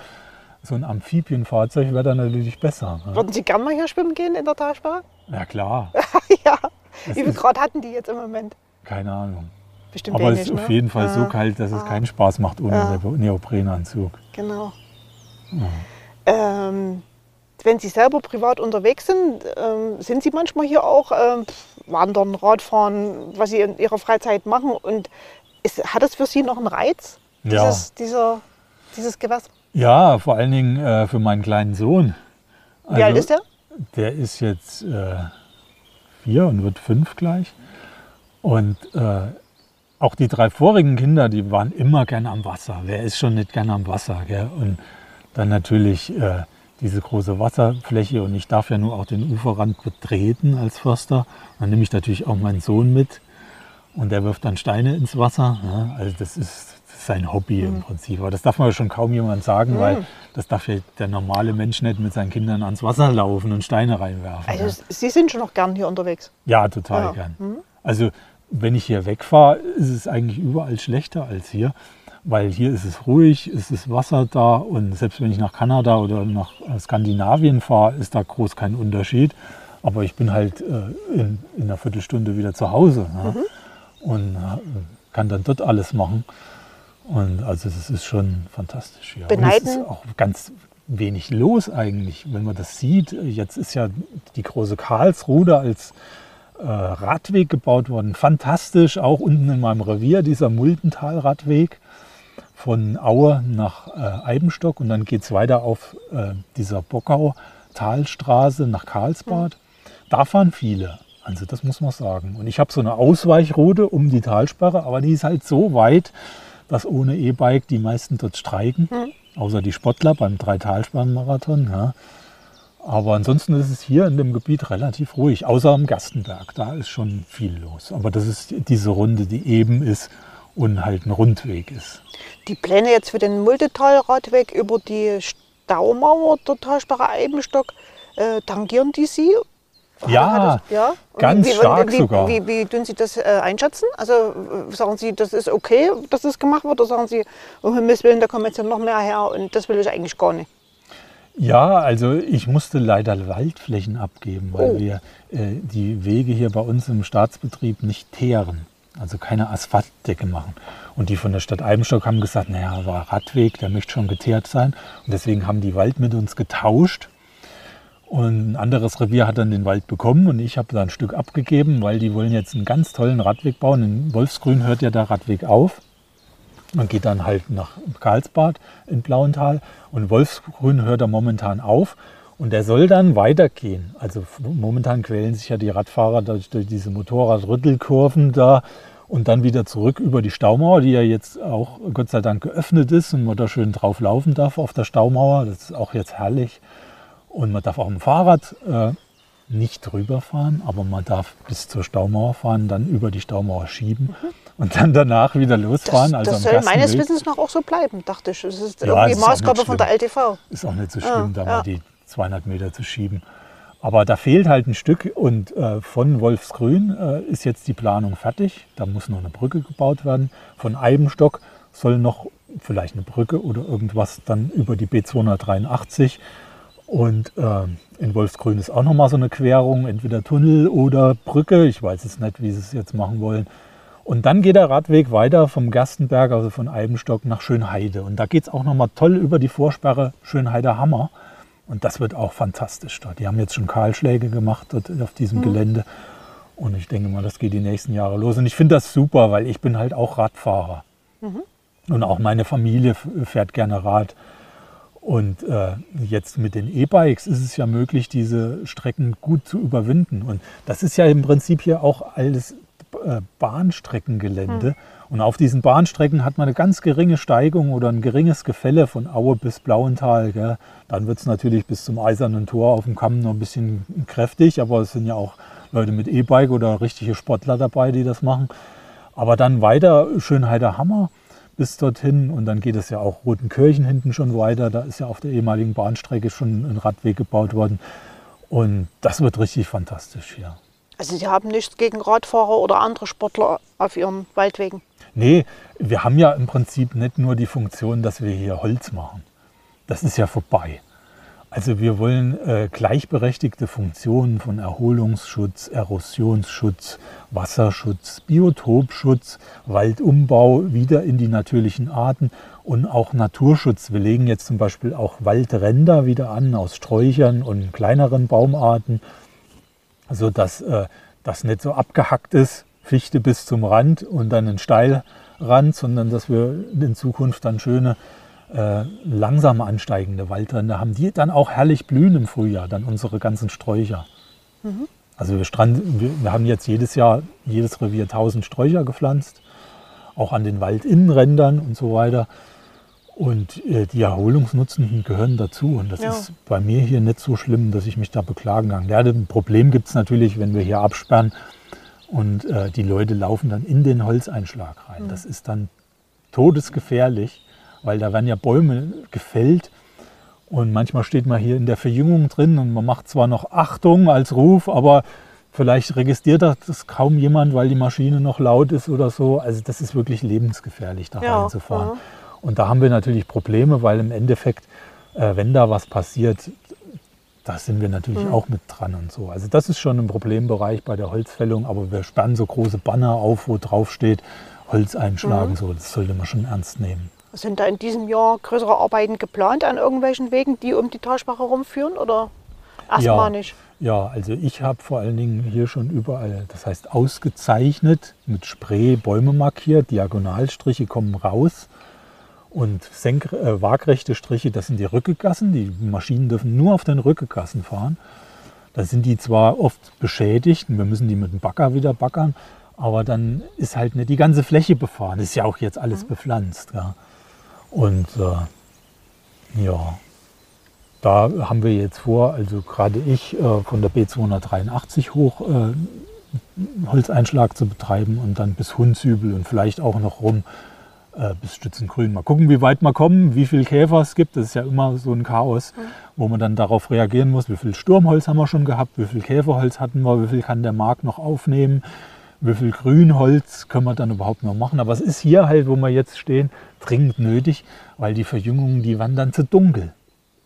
So ein Amphibienfahrzeug wäre dann natürlich besser. Ne? Würden Sie gerne mal hier schwimmen gehen in der Talsperre? Ja, klar. <laughs> ja. Wie viel Grad hatten die jetzt im Moment? Keine Ahnung. Bestimmt Aber es ist ne? auf jeden Fall so Ja, kalt, dass es keinen Spaß macht ohne Ja. Neo- Neoprenanzug. Genau. Ähm, wenn Sie selber privat unterwegs sind, ähm, sind Sie manchmal hier auch ähm, wandern, Radfahren, was Sie in Ihrer Freizeit machen? Und ist, hat das für Sie noch einen Reiz, Ja. dieses, dieser, dieses Gewässer? Ja, vor allen Dingen äh, für meinen kleinen Sohn. Wie alt ist der? Der ist jetzt äh, vier und wird fünf gleich. Und äh, auch die drei vorigen Kinder, die waren immer gerne am Wasser. Wer ist schon nicht gerne am Wasser? Gell? Und dann natürlich äh, diese große Wasserfläche. Und ich darf ja nur auch den Uferrand betreten als Förster. Dann nehme ich natürlich auch meinen Sohn mit. Und der wirft dann Steine ins Wasser. Ja? Also das ist, das ist sein Hobby Mhm. im Prinzip. Aber das darf man ja schon kaum jemand sagen, weil das darf ja der normale Mensch nicht mit seinen Kindern ans Wasser laufen und Steine reinwerfen. ja. Also Sie sind schon noch gern hier unterwegs. Ja, total Ja. gern. Also wenn ich hier wegfahre, ist es eigentlich überall schlechter als hier, weil hier ist es ruhig, es ist Wasser da und selbst wenn ich nach Kanada oder nach äh, Skandinavien fahre, ist da groß kein Unterschied. Aber ich bin halt äh, in, in einer Viertelstunde wieder zu Hause ja, und äh, kann dann dort alles machen. Und also es ist schon fantastisch hier. Und es Beneiden- ist auch ganz wenig los eigentlich, wenn man das sieht. Jetzt ist ja die große Karlsruhe als Radweg gebaut worden. Fantastisch, auch unten in meinem Revier, dieser Muldental-Radweg von Aue nach äh, Eibenstock und dann geht es weiter auf äh, dieser Bockau-Talstraße nach Karlsbad. Da fahren viele, also das muss man sagen. Und ich habe so eine Ausweichroute um die Talsperre, aber die ist halt so weit, dass ohne E-Bike die meisten dort streiken, außer die Sportler beim Drei-Talsperren-Marathon. Ja. Aber ansonsten ist es hier in dem Gebiet relativ ruhig, außer am Gastenberg. Da ist schon viel los. Aber das ist diese Runde, die eben ist und halt ein Rundweg ist. Die Pläne jetzt für den Multitalradweg über die Staumauer der Talsperre Eibenstock, äh, tangieren die Sie? Ja, das- ja? ganz wie, stark wie, sogar. Wie, wie, tun Sie das äh, einschätzen? Also äh, sagen Sie, das ist okay, dass das gemacht wird, oder sagen Sie, um Himmels Willen, da kommen jetzt noch mehr her und das will ich eigentlich gar nicht? Ja, also ich musste leider Waldflächen abgeben, weil Oh. wir äh, die Wege hier bei uns im Staatsbetrieb nicht teeren, also keine Asphaltdecke machen. Und die von der Stadt Eibenstock haben gesagt, naja, aber Radweg, der möchte schon geteert sein. Und deswegen haben die Wald mit uns getauscht. Und ein anderes Revier hat dann den Wald bekommen und ich habe da ein Stück abgegeben, weil die wollen jetzt einen ganz tollen Radweg bauen. In Wolfsgrün hört ja der Radweg auf. Man geht dann halt nach Karlsbad in Blauental und Wolfsgrün hört er momentan auf und der soll dann weitergehen. Also momentan quälen sich ja die Radfahrer durch, durch diese Motorradrüttelkurven da und dann wieder zurück über die Staumauer, die ja jetzt auch Gott sei Dank geöffnet ist und man da schön drauf laufen darf auf der Staumauer. Das ist auch jetzt herrlich. Und man darf auch dem Fahrrad äh, nicht drüber fahren, aber man darf bis zur Staumauer fahren, dann über die Staumauer schieben und dann danach wieder Das, losfahren. also das soll meines. Wissens nach auch so bleiben, dachte ich. Das ist Ja, irgendwie ist Maßgabe von der schlimm. LTV. Ist auch nicht so Ah, schlimm, da ja. mal die 200 Meter zu schieben. Aber da fehlt halt ein Stück und äh, von Wolfsgrün äh, ist jetzt die Planung fertig. Da muss noch eine Brücke gebaut werden. Von Eibenstock soll noch vielleicht eine Brücke oder irgendwas dann über die B283. Und äh, in Wolfsgrün ist auch noch mal so eine Querung, entweder Tunnel oder Brücke. Ich weiß jetzt nicht, wie sie es jetzt machen wollen. Und dann geht der Radweg weiter vom Gerstenberg, also von Eibenstock nach Schönheide. Und da geht es auch noch mal toll über die Vorsperre Schönheider Hammer. Und das wird auch fantastisch dort. Die haben jetzt schon Kahlschläge gemacht dort auf diesem Gelände. Und ich denke mal, das geht die nächsten Jahre los. Und ich finde das super, weil ich bin halt auch Radfahrer. Und auch meine Familie fährt gerne Rad. Und äh, jetzt mit den E-Bikes ist es ja möglich, diese Strecken gut zu überwinden. Und das ist ja im Prinzip hier auch alles äh, Bahnstreckengelände. Und auf diesen Bahnstrecken hat man eine ganz geringe Steigung oder ein geringes Gefälle von Aue bis Blauental. Gell. Dann wird es natürlich bis zum Eisernen Tor auf dem Kamm noch ein bisschen kräftig, aber es sind ja auch Leute mit E-Bike oder richtige Sportler dabei, die das machen. Aber dann weiter Schönheiter Hammer bis dorthin und dann geht es ja auch Rotenkirchen hinten schon weiter. Da ist ja auf der ehemaligen Bahnstrecke schon ein Radweg gebaut worden. Und das wird richtig fantastisch hier. Also Sie haben nichts gegen Radfahrer oder andere Sportler auf Ihren Waldwegen? Nee, wir haben ja im Prinzip nicht nur die Funktion, dass wir hier Holz machen. Das ist ja vorbei. Also wir wollen äh, gleichberechtigte Funktionen von Erholungsschutz, Erosionsschutz, Wasserschutz, Biotopschutz, Waldumbau wieder in die natürlichen Arten und auch Naturschutz. Wir legen jetzt zum Beispiel auch Waldränder wieder an aus Sträuchern und kleineren Baumarten, sodass äh, das nicht so abgehackt ist, Fichte bis zum Rand und dann ein Steilrand, sondern dass wir in Zukunft dann schöne äh, langsam ansteigende Waldränder haben, die dann auch herrlich blühen im Frühjahr, dann unsere ganzen Sträucher. Mhm. Also wir, Strand, wir, wir, haben jetzt jedes Jahr, jedes Revier 1000 Sträucher gepflanzt, auch an den Waldinnenrändern und so weiter. Und äh, die Erholungsnutzen gehören dazu. Und das ja. ist bei mir hier nicht so schlimm, dass ich mich da beklagen kann. Ja, ein Problem gibt es natürlich, wenn wir hier absperren und äh, die Leute laufen dann in den Holzeinschlag rein. Mhm. Das ist dann todesgefährlich weil da werden ja Bäume gefällt. Und manchmal steht man hier in der Verjüngung drin und man macht zwar noch Achtung als Ruf, aber vielleicht registriert das kaum jemand, weil die Maschine noch laut ist oder so. Also das ist wirklich lebensgefährlich, da ja, reinzufahren. Ja. Und da haben wir natürlich Probleme, weil im Endeffekt, äh, wenn da was passiert, da sind wir natürlich mhm. auch mit dran und so. Also das ist schon ein Problembereich bei der Holzfällung, aber wir spannen so große Banner auf, wo drauf steht, Holz einschlagen, mhm. so, das sollte man schon ernst nehmen. Sind da in diesem Jahr größere Arbeiten geplant an irgendwelchen Wegen, die um die Talsprache herumführen oder erstmal ja, nicht? Ja, also ich habe vor allen Dingen hier schon überall, das heißt ausgezeichnet, mit Spray Bäume markiert, Diagonalstriche kommen raus und senk, äh, waagrechte Striche, das sind die Rückegassen. Die Maschinen dürfen nur auf den Rückegassen fahren. Da sind die zwar oft beschädigt und wir müssen die mit dem Bagger wieder baggern, aber dann ist halt nicht die ganze Fläche befahren. Ist ja auch jetzt alles mhm. bepflanzt. Ja. Und äh, ja, da haben wir jetzt vor, also gerade ich äh, von der B283 hoch äh, Holzeinschlag zu betreiben und dann bis Hunsübel und vielleicht auch noch rum äh, bis Stützengrün. Mal gucken, wie weit wir kommen, wie viel Käfer es gibt. Das ist ja immer so ein Chaos, mhm. wo man dann darauf reagieren muss. Wie viel Sturmholz haben wir schon gehabt? Wie viel Käferholz hatten wir? Wie viel kann der Markt noch aufnehmen? wie viel Grünholz können wir dann überhaupt noch machen. Aber es ist hier halt, wo wir jetzt stehen, dringend nötig, weil die Verjüngungen, die waren dann zu dunkel.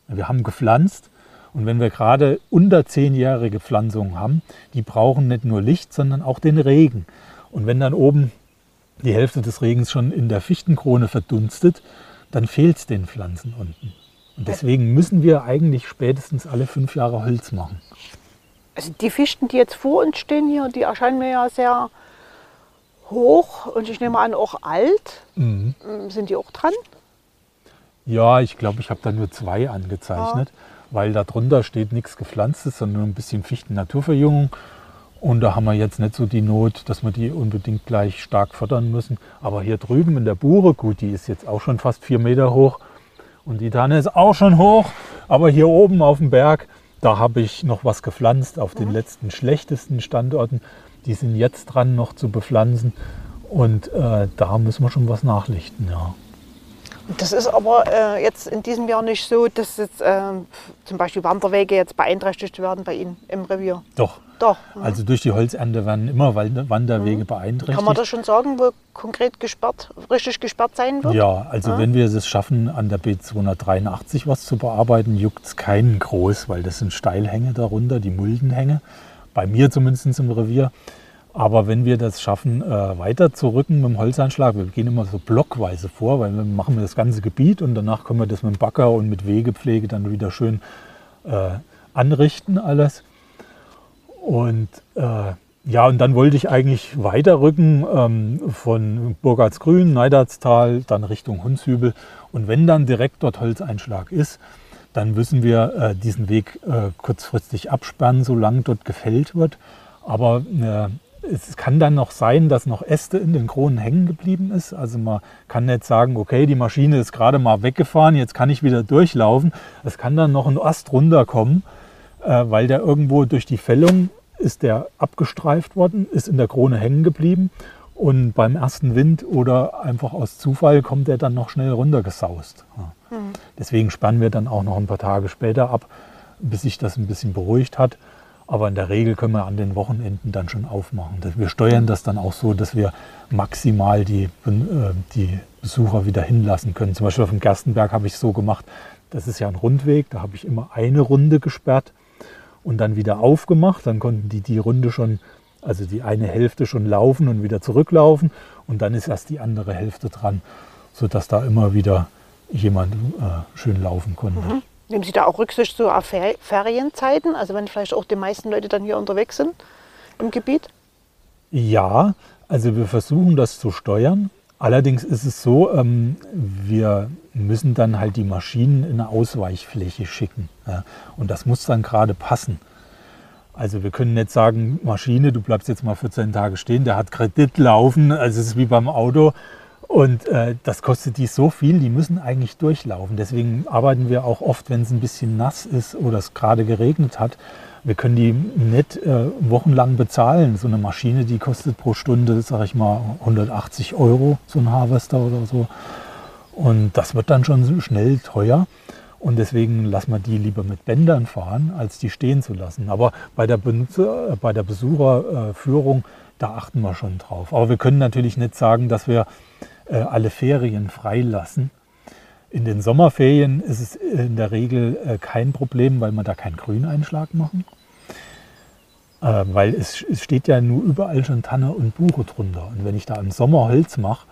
Wir haben gepflanzt und wenn wir gerade unter zehnjährige Pflanzungen haben, die brauchen nicht nur Licht, sondern auch den Regen. Und wenn dann oben die Hälfte des Regens schon in der Fichtenkrone verdunstet, dann fehlt es den Pflanzen unten. Und deswegen müssen wir eigentlich spätestens alle fünf Jahre Holz machen. Also die Fichten, die jetzt vor uns stehen hier, die erscheinen mir ja sehr hoch und ich nehme an auch alt. Mhm. Ähm, sind die auch dran? Ja, ich glaube, ich habe da nur zwei angezeichnet, ja. weil darunter steht nichts gepflanztes, sondern ein bisschen Fichten-Naturverjüngung. Und da haben wir jetzt nicht so die Not, dass wir die unbedingt gleich stark fördern müssen. Aber hier drüben in der Buche, gut, die ist jetzt auch schon fast vier Meter hoch. Und die Tanne ist auch schon hoch. Aber hier oben auf dem Berg, da habe ich noch was gepflanzt auf den mhm. letzten schlechtesten Standorten. Die sind jetzt dran, noch zu bepflanzen. Und äh, da müssen wir schon was nachlichten, ja. Das ist aber äh, jetzt in diesem Jahr nicht so, dass jetzt äh, zum Beispiel Wanderwege jetzt beeinträchtigt werden bei Ihnen im Revier. Doch. Doch. Mhm. Also durch die Holzernte werden immer Wanderwege mhm. beeinträchtigt. Kann man das schon sagen, wo konkret gesperrt, richtig gesperrt sein wird? Ja, also mhm. wenn wir es schaffen, an der B283 was zu bearbeiten, juckt es keinen groß, weil das sind Steilhänge darunter, die Muldenhänge. Bei mir zumindest im Revier. Aber wenn wir das schaffen, äh, weiter mit dem Holzanschlag, wir gehen immer so blockweise vor, weil wir machen das ganze Gebiet und danach können wir das mit dem Bagger und mit Wegepflege dann wieder schön äh, anrichten alles. Und äh, ja, und dann wollte ich eigentlich weiterrücken ähm, von Burgartsgrün, Neidertstal, dann Richtung Hundshübel. Und wenn dann direkt dort Holzeinschlag ist, dann müssen wir äh, diesen Weg äh, kurzfristig absperren, solange dort gefällt wird. Aber äh, es kann dann noch sein, dass noch Äste in den Kronen hängen geblieben ist. Also man kann nicht sagen, okay, die Maschine ist gerade mal weggefahren, jetzt kann ich wieder durchlaufen. Es kann dann noch ein Ast runterkommen, äh, weil der irgendwo durch die Fällung ist der abgestreift worden, ist in der Krone hängen geblieben und beim ersten Wind oder einfach aus Zufall kommt der dann noch schnell runtergesaust. Ja. Deswegen spannen wir dann auch noch ein paar Tage später ab, bis sich das ein bisschen beruhigt hat. Aber in der Regel können wir an den Wochenenden dann schon aufmachen. Wir steuern das dann auch so, dass wir maximal die, äh, die Besucher wieder hinlassen können. Zum Beispiel auf dem Gerstenberg habe ich es so gemacht, das ist ja ein Rundweg, da habe ich immer eine Runde gesperrt und dann wieder aufgemacht. Dann konnten die die Runde schon, also die eine Hälfte schon laufen und wieder zurücklaufen und dann ist erst die andere Hälfte dran, sodass da immer wieder jemand äh, schön laufen konnte. Mhm. Nehmen Sie da auch Rücksicht auf Ferienzeiten, also wenn vielleicht auch die meisten Leute dann hier unterwegs sind im Gebiet? Ja, also wir versuchen das zu steuern. Allerdings ist es so, ähm, wir müssen dann halt die Maschinen in eine Ausweichfläche schicken. Ja, und das muss dann gerade passen. Also wir können nicht sagen, Maschine, du bleibst jetzt mal 14 Tage stehen, der hat Kredit laufen. Also es ist wie beim Auto. Und äh, das kostet die so viel, die müssen eigentlich durchlaufen. Deswegen arbeiten wir auch oft, wenn es ein bisschen nass ist oder es gerade geregnet hat. Wir können die nicht äh, wochenlang bezahlen. So eine Maschine, die kostet pro Stunde, sage ich mal, 180 Euro, so ein Harvester oder so. Und das wird dann schon schnell teuer. Und deswegen lassen wir die lieber mit Bändern fahren, als die stehen zu lassen. Aber bei der, Benutzer, äh, bei der Besucherführung, da achten wir schon drauf. Aber wir können natürlich nicht sagen, dass wir äh, alle Ferien freilassen. In den Sommerferien ist es in der Regel äh, kein Problem, weil wir da keinen Grüneinschlag machen. Äh, weil es, es steht ja nur überall schon Tanne und Buche drunter. Und wenn ich da im Sommer Holz mache,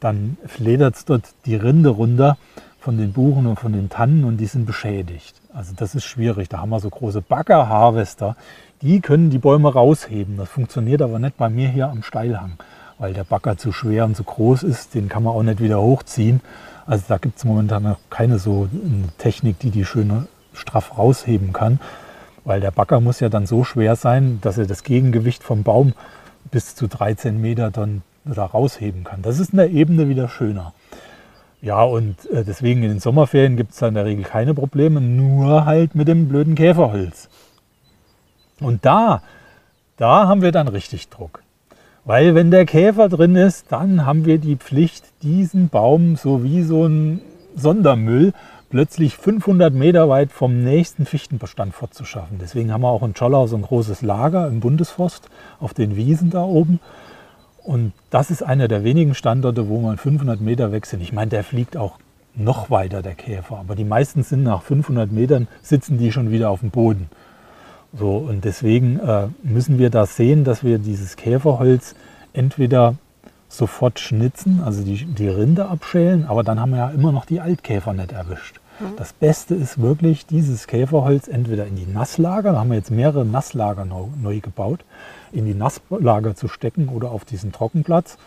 dann fledert es dort die Rinde runter von den Buchen und von den Tannen und die sind beschädigt. Also das ist schwierig. Da haben wir so große Baggerharvester, die können die Bäume rausheben. Das funktioniert aber nicht bei mir hier am Steilhang weil der Bagger zu schwer und zu groß ist. Den kann man auch nicht wieder hochziehen. Also da gibt es momentan noch keine so Technik, die die schön straff rausheben kann. Weil der Bagger muss ja dann so schwer sein, dass er das Gegengewicht vom Baum bis zu 13 Meter dann da rausheben kann. Das ist in der Ebene wieder schöner. Ja, und äh, deswegen in den Sommerferien gibt es da in der Regel keine Probleme, nur halt mit dem blöden Käferholz. Und da, da haben wir dann richtig Druck. Weil wenn der Käfer drin ist, dann haben wir die Pflicht, diesen Baum so wie so ein Sondermüll plötzlich 500 Meter weit vom nächsten Fichtenbestand fortzuschaffen. Deswegen haben wir auch in Schollau so ein großes Lager im Bundesforst auf den Wiesen da oben. Und das ist einer der wenigen Standorte, wo man 500 Meter weg sind. Ich meine, der fliegt auch noch weiter, der Käfer. Aber die meisten sind nach 500 Metern, sitzen die schon wieder auf dem Boden. So, und deswegen äh, müssen wir da sehen, dass wir dieses Käferholz entweder sofort schnitzen, also die, die Rinde abschälen, aber dann haben wir ja immer noch die Altkäfer nicht erwischt. Mhm. Das Beste ist wirklich, dieses Käferholz entweder in die Nasslager, da haben wir jetzt mehrere Nasslager neu, neu gebaut, in die Nasslager zu stecken oder auf diesen Trockenplatz,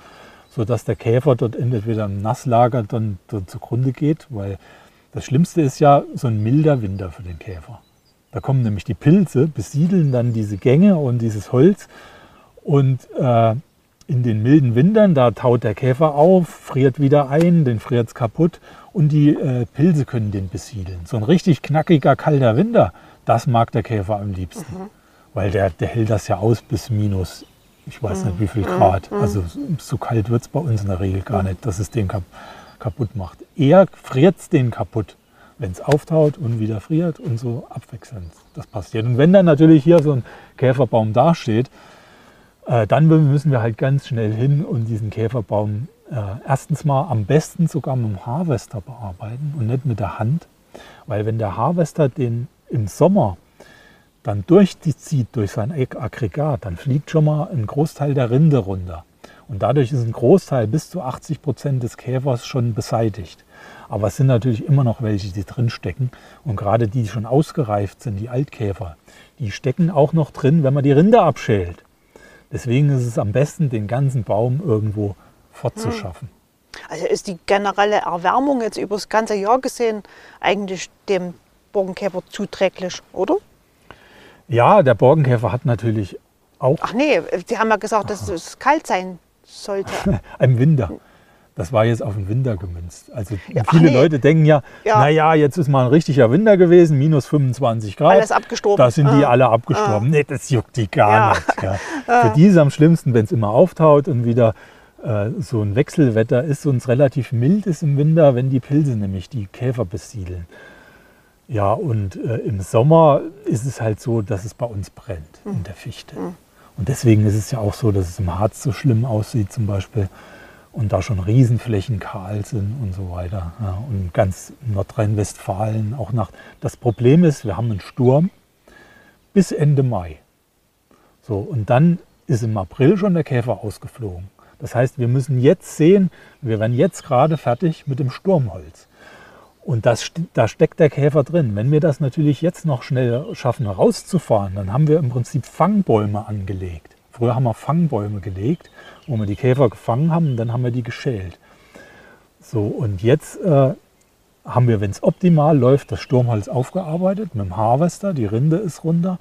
sodass der Käfer dort entweder im Nasslager dann, dann zugrunde geht, weil das Schlimmste ist ja so ein milder Winter für den Käfer. Da kommen nämlich die Pilze, besiedeln dann diese Gänge und dieses Holz. Und äh, in den milden Wintern, da taut der Käfer auf, friert wieder ein, den friert es kaputt und die äh, Pilze können den besiedeln. So ein richtig knackiger, kalter Winter, das mag der Käfer am liebsten. Mhm. Weil der, der hält das ja aus bis minus, ich weiß mhm. nicht wie viel Grad. Mhm. Also so kalt wird es bei uns in der Regel gar mhm. nicht, dass es den kap kaputt macht. Eher friert es den kaputt wenn es auftaut und wieder friert und so abwechselnd das passiert. Und wenn dann natürlich hier so ein Käferbaum dasteht, äh, dann müssen wir halt ganz schnell hin und diesen Käferbaum äh, erstens mal am besten sogar mit dem Harvester bearbeiten und nicht mit der Hand. Weil wenn der Harvester den im Sommer dann durchzieht durch sein Aggregat, dann fliegt schon mal ein Großteil der Rinde runter. Und dadurch ist ein Großteil bis zu 80 Prozent des Käfers schon beseitigt. Aber es sind natürlich immer noch welche, die drin stecken. Und gerade die, die schon ausgereift sind, die Altkäfer, die stecken auch noch drin, wenn man die Rinde abschält. Deswegen ist es am besten, den ganzen Baum irgendwo fortzuschaffen. Also ist die generelle Erwärmung jetzt über das ganze Jahr gesehen eigentlich dem Borkenkäfer zuträglich, oder? Ja, der Borkenkäfer hat natürlich Auch Ach nee, Sie haben ja gesagt, dass es kalt sein sollte. <laughs> im Winter. Das war jetzt auf den Winter gemünzt. Also Ja, viele nee. Leute denken ja, Ja. naja, jetzt ist mal ein richtiger Winter gewesen, minus 25 Grad. Alles abgestorben. Da sind die Ah. alle abgestorben. Nee, das juckt die gar Ja. nicht. Ja. <laughs> Für die ist es am schlimmsten, wenn es immer auftaut und wieder äh, so ein Wechselwetter ist und es relativ mild ist im Winter, wenn die Pilze nämlich die Käfer besiedeln. Ja, und äh, im Sommer ist es halt so, dass es bei uns brennt Hm. in der Fichte. Und deswegen ist es ja auch so, dass es im Harz so schlimm aussieht zum Beispiel und da schon Riesenflächen kahl sind und so weiter. Ja, und ganz Nordrhein-Westfalen auch nach. Das Problem ist, wir haben einen Sturm bis Ende Mai. So, und dann ist im April schon der Käfer ausgeflogen. Das heißt, wir müssen jetzt sehen, wir werden jetzt gerade fertig mit dem Sturmholz. Und das, da steckt der Käfer drin. Wenn wir das natürlich jetzt noch schnell schaffen rauszufahren, dann haben wir im Prinzip Fangbäume angelegt. Früher haben wir Fangbäume gelegt, wo wir die Käfer gefangen haben und dann haben wir die geschält. So, und jetzt äh, haben wir, wenn es optimal läuft, das Sturmholz aufgearbeitet mit dem Harvester, die Rinde ist runter.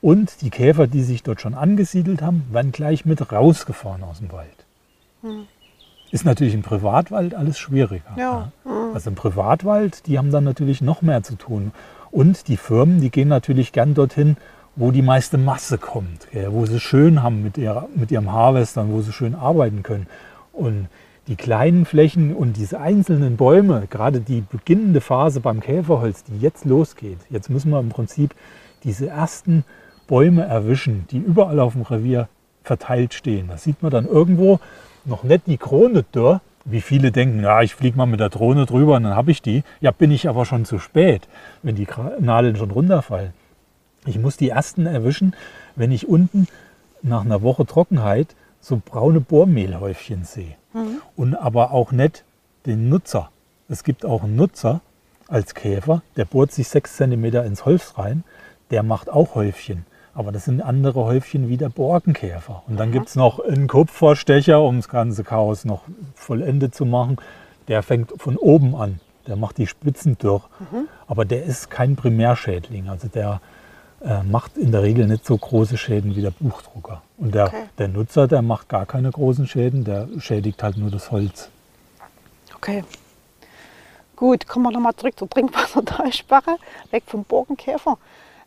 Und die Käfer, die sich dort schon angesiedelt haben, werden gleich mit rausgefahren aus dem Wald. Ist natürlich im Privatwald alles schwieriger. Ja. Also im Privatwald, die haben dann natürlich noch mehr zu tun. Und die Firmen, die gehen natürlich gern dorthin, wo die meiste Masse kommt, gell, wo sie schön haben mit, ihrer, mit ihrem Harvestern, wo sie schön arbeiten können. Und die kleinen Flächen und diese einzelnen Bäume, gerade die beginnende Phase beim Käferholz, die jetzt losgeht, jetzt müssen wir im Prinzip diese ersten Bäume erwischen, die überall auf dem Revier verteilt stehen. Da sieht man dann irgendwo noch nicht die Krone dürr, wie viele denken, ja, ich fliege mal mit der Drohne drüber und dann habe ich die. Ja, bin ich aber schon zu spät, wenn die Nadeln schon runterfallen. Ich muss die ersten erwischen, wenn ich unten nach einer Woche Trockenheit so braune Bohrmehlhäufchen sehe. Und aber auch nicht den Nutzer. Es gibt auch einen Nutzer als Käfer, der bohrt sich sechs Zentimeter ins Holz rein, der macht auch Häufchen. Aber das sind andere Häufchen wie der Borkenkäfer. Und dann gibt es noch einen Kupferstecher, um das ganze Chaos noch vollendet zu machen. Der fängt von oben an. Der macht die Spitzen durch. Aber der ist kein Primärschädling. Also der äh, macht in der Regel nicht so große Schäden wie der Buchdrucker. Und der, Okay. der Nutzer, der macht gar keine großen Schäden, der schädigt halt nur das Holz. Okay. Gut, kommen wir nochmal zurück zur Trinkwassertalsperre, weg vom Borkenkäfer.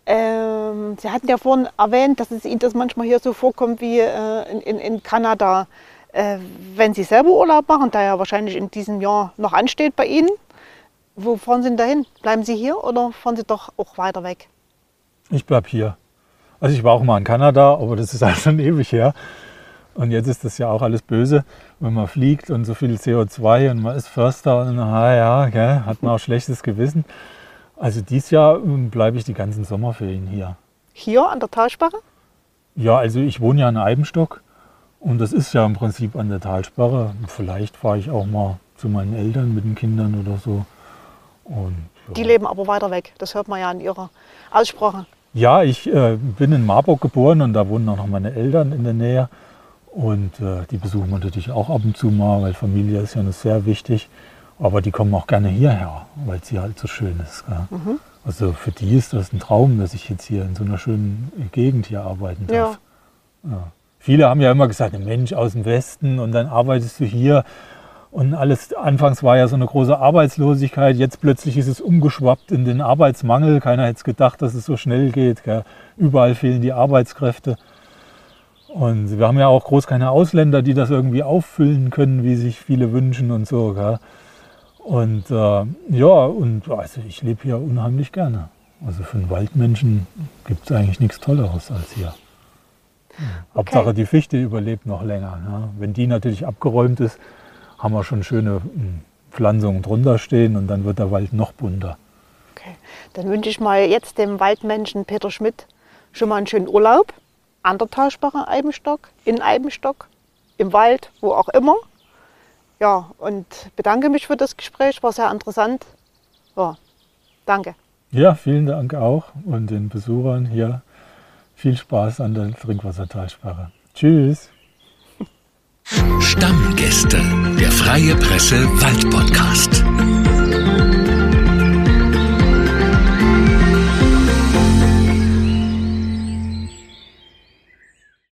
Ähm, Sie hatten ja vorhin erwähnt, dass es Ihnen das manchmal hier so vorkommt wie äh, in, in, Kanada. Äh, wenn Sie selber Urlaub machen, der ja wahrscheinlich in diesem Jahr noch ansteht bei Ihnen, wo fahren Sie denn dahin? Bleiben Sie hier oder fahren Sie doch auch weiter weg? Ich bleib hier. Also ich war auch mal in Kanada, aber das ist halt <laughs> schon ewig her. Und jetzt ist das ja auch alles böse, wenn man fliegt und so viel CO2 und man ist Förster und ah ja, gell, hat man auch <laughs> schlechtes Gewissen. Also dieses Jahr bleibe ich die ganzen Sommerferien hier. Hier an der Talsperre? Ja, also ich wohne ja in Eibenstock und das ist ja im Prinzip an der Talsperre. Vielleicht fahre ich auch mal zu meinen Eltern mit den Kindern oder so. Und, ja. Die leben aber weiter weg. Das hört man ja an Ihrer Aussprache. Ja, ich äh, bin in Marburg geboren und da wohnen auch noch meine Eltern in der Nähe. Und äh, die besuchen wir natürlich auch ab und zu mal, weil Familie ist ja noch sehr wichtig. Aber die kommen auch gerne hierher, weil es hier halt so schön ist. Gell? Also für die ist das ein Traum, dass ich jetzt hier in so einer schönen Gegend hier arbeiten darf. Ja. Viele haben ja immer gesagt, Mensch aus dem Westen und dann arbeitest du hier. Und alles, anfangs war ja so eine große Arbeitslosigkeit, jetzt plötzlich ist es umgeschwappt in den Arbeitsmangel. Keiner hätte es gedacht, dass es so schnell geht. Gell? Überall fehlen die Arbeitskräfte. Und wir haben ja auch groß keine Ausländer, die das irgendwie auffüllen können, wie sich viele wünschen und so. Gell? Und äh, ja, und also ich lebe hier unheimlich gerne. Also für einen Waldmenschen gibt es eigentlich nichts Tolleres als hier. Hauptsache die Fichte überlebt noch länger. Ne? Wenn die natürlich abgeräumt ist, haben wir schon schöne mm, Pflanzungen drunter stehen und dann wird der Wald noch bunter. Okay. Dann wünsche ich mal jetzt dem Waldmenschen Peter Schmidt schon mal einen schönen Urlaub an der Talsperre Eibenstock, in Eibenstock, im Wald, wo auch immer. Ja, und bedanke mich für das Gespräch, war sehr interessant. Ja, danke. Ja, vielen Dank auch und den Besuchern hier viel Spaß an der Trinkwassertalsperre. Tschüss. Stammgäste, der Freie Presse Wald Podcast.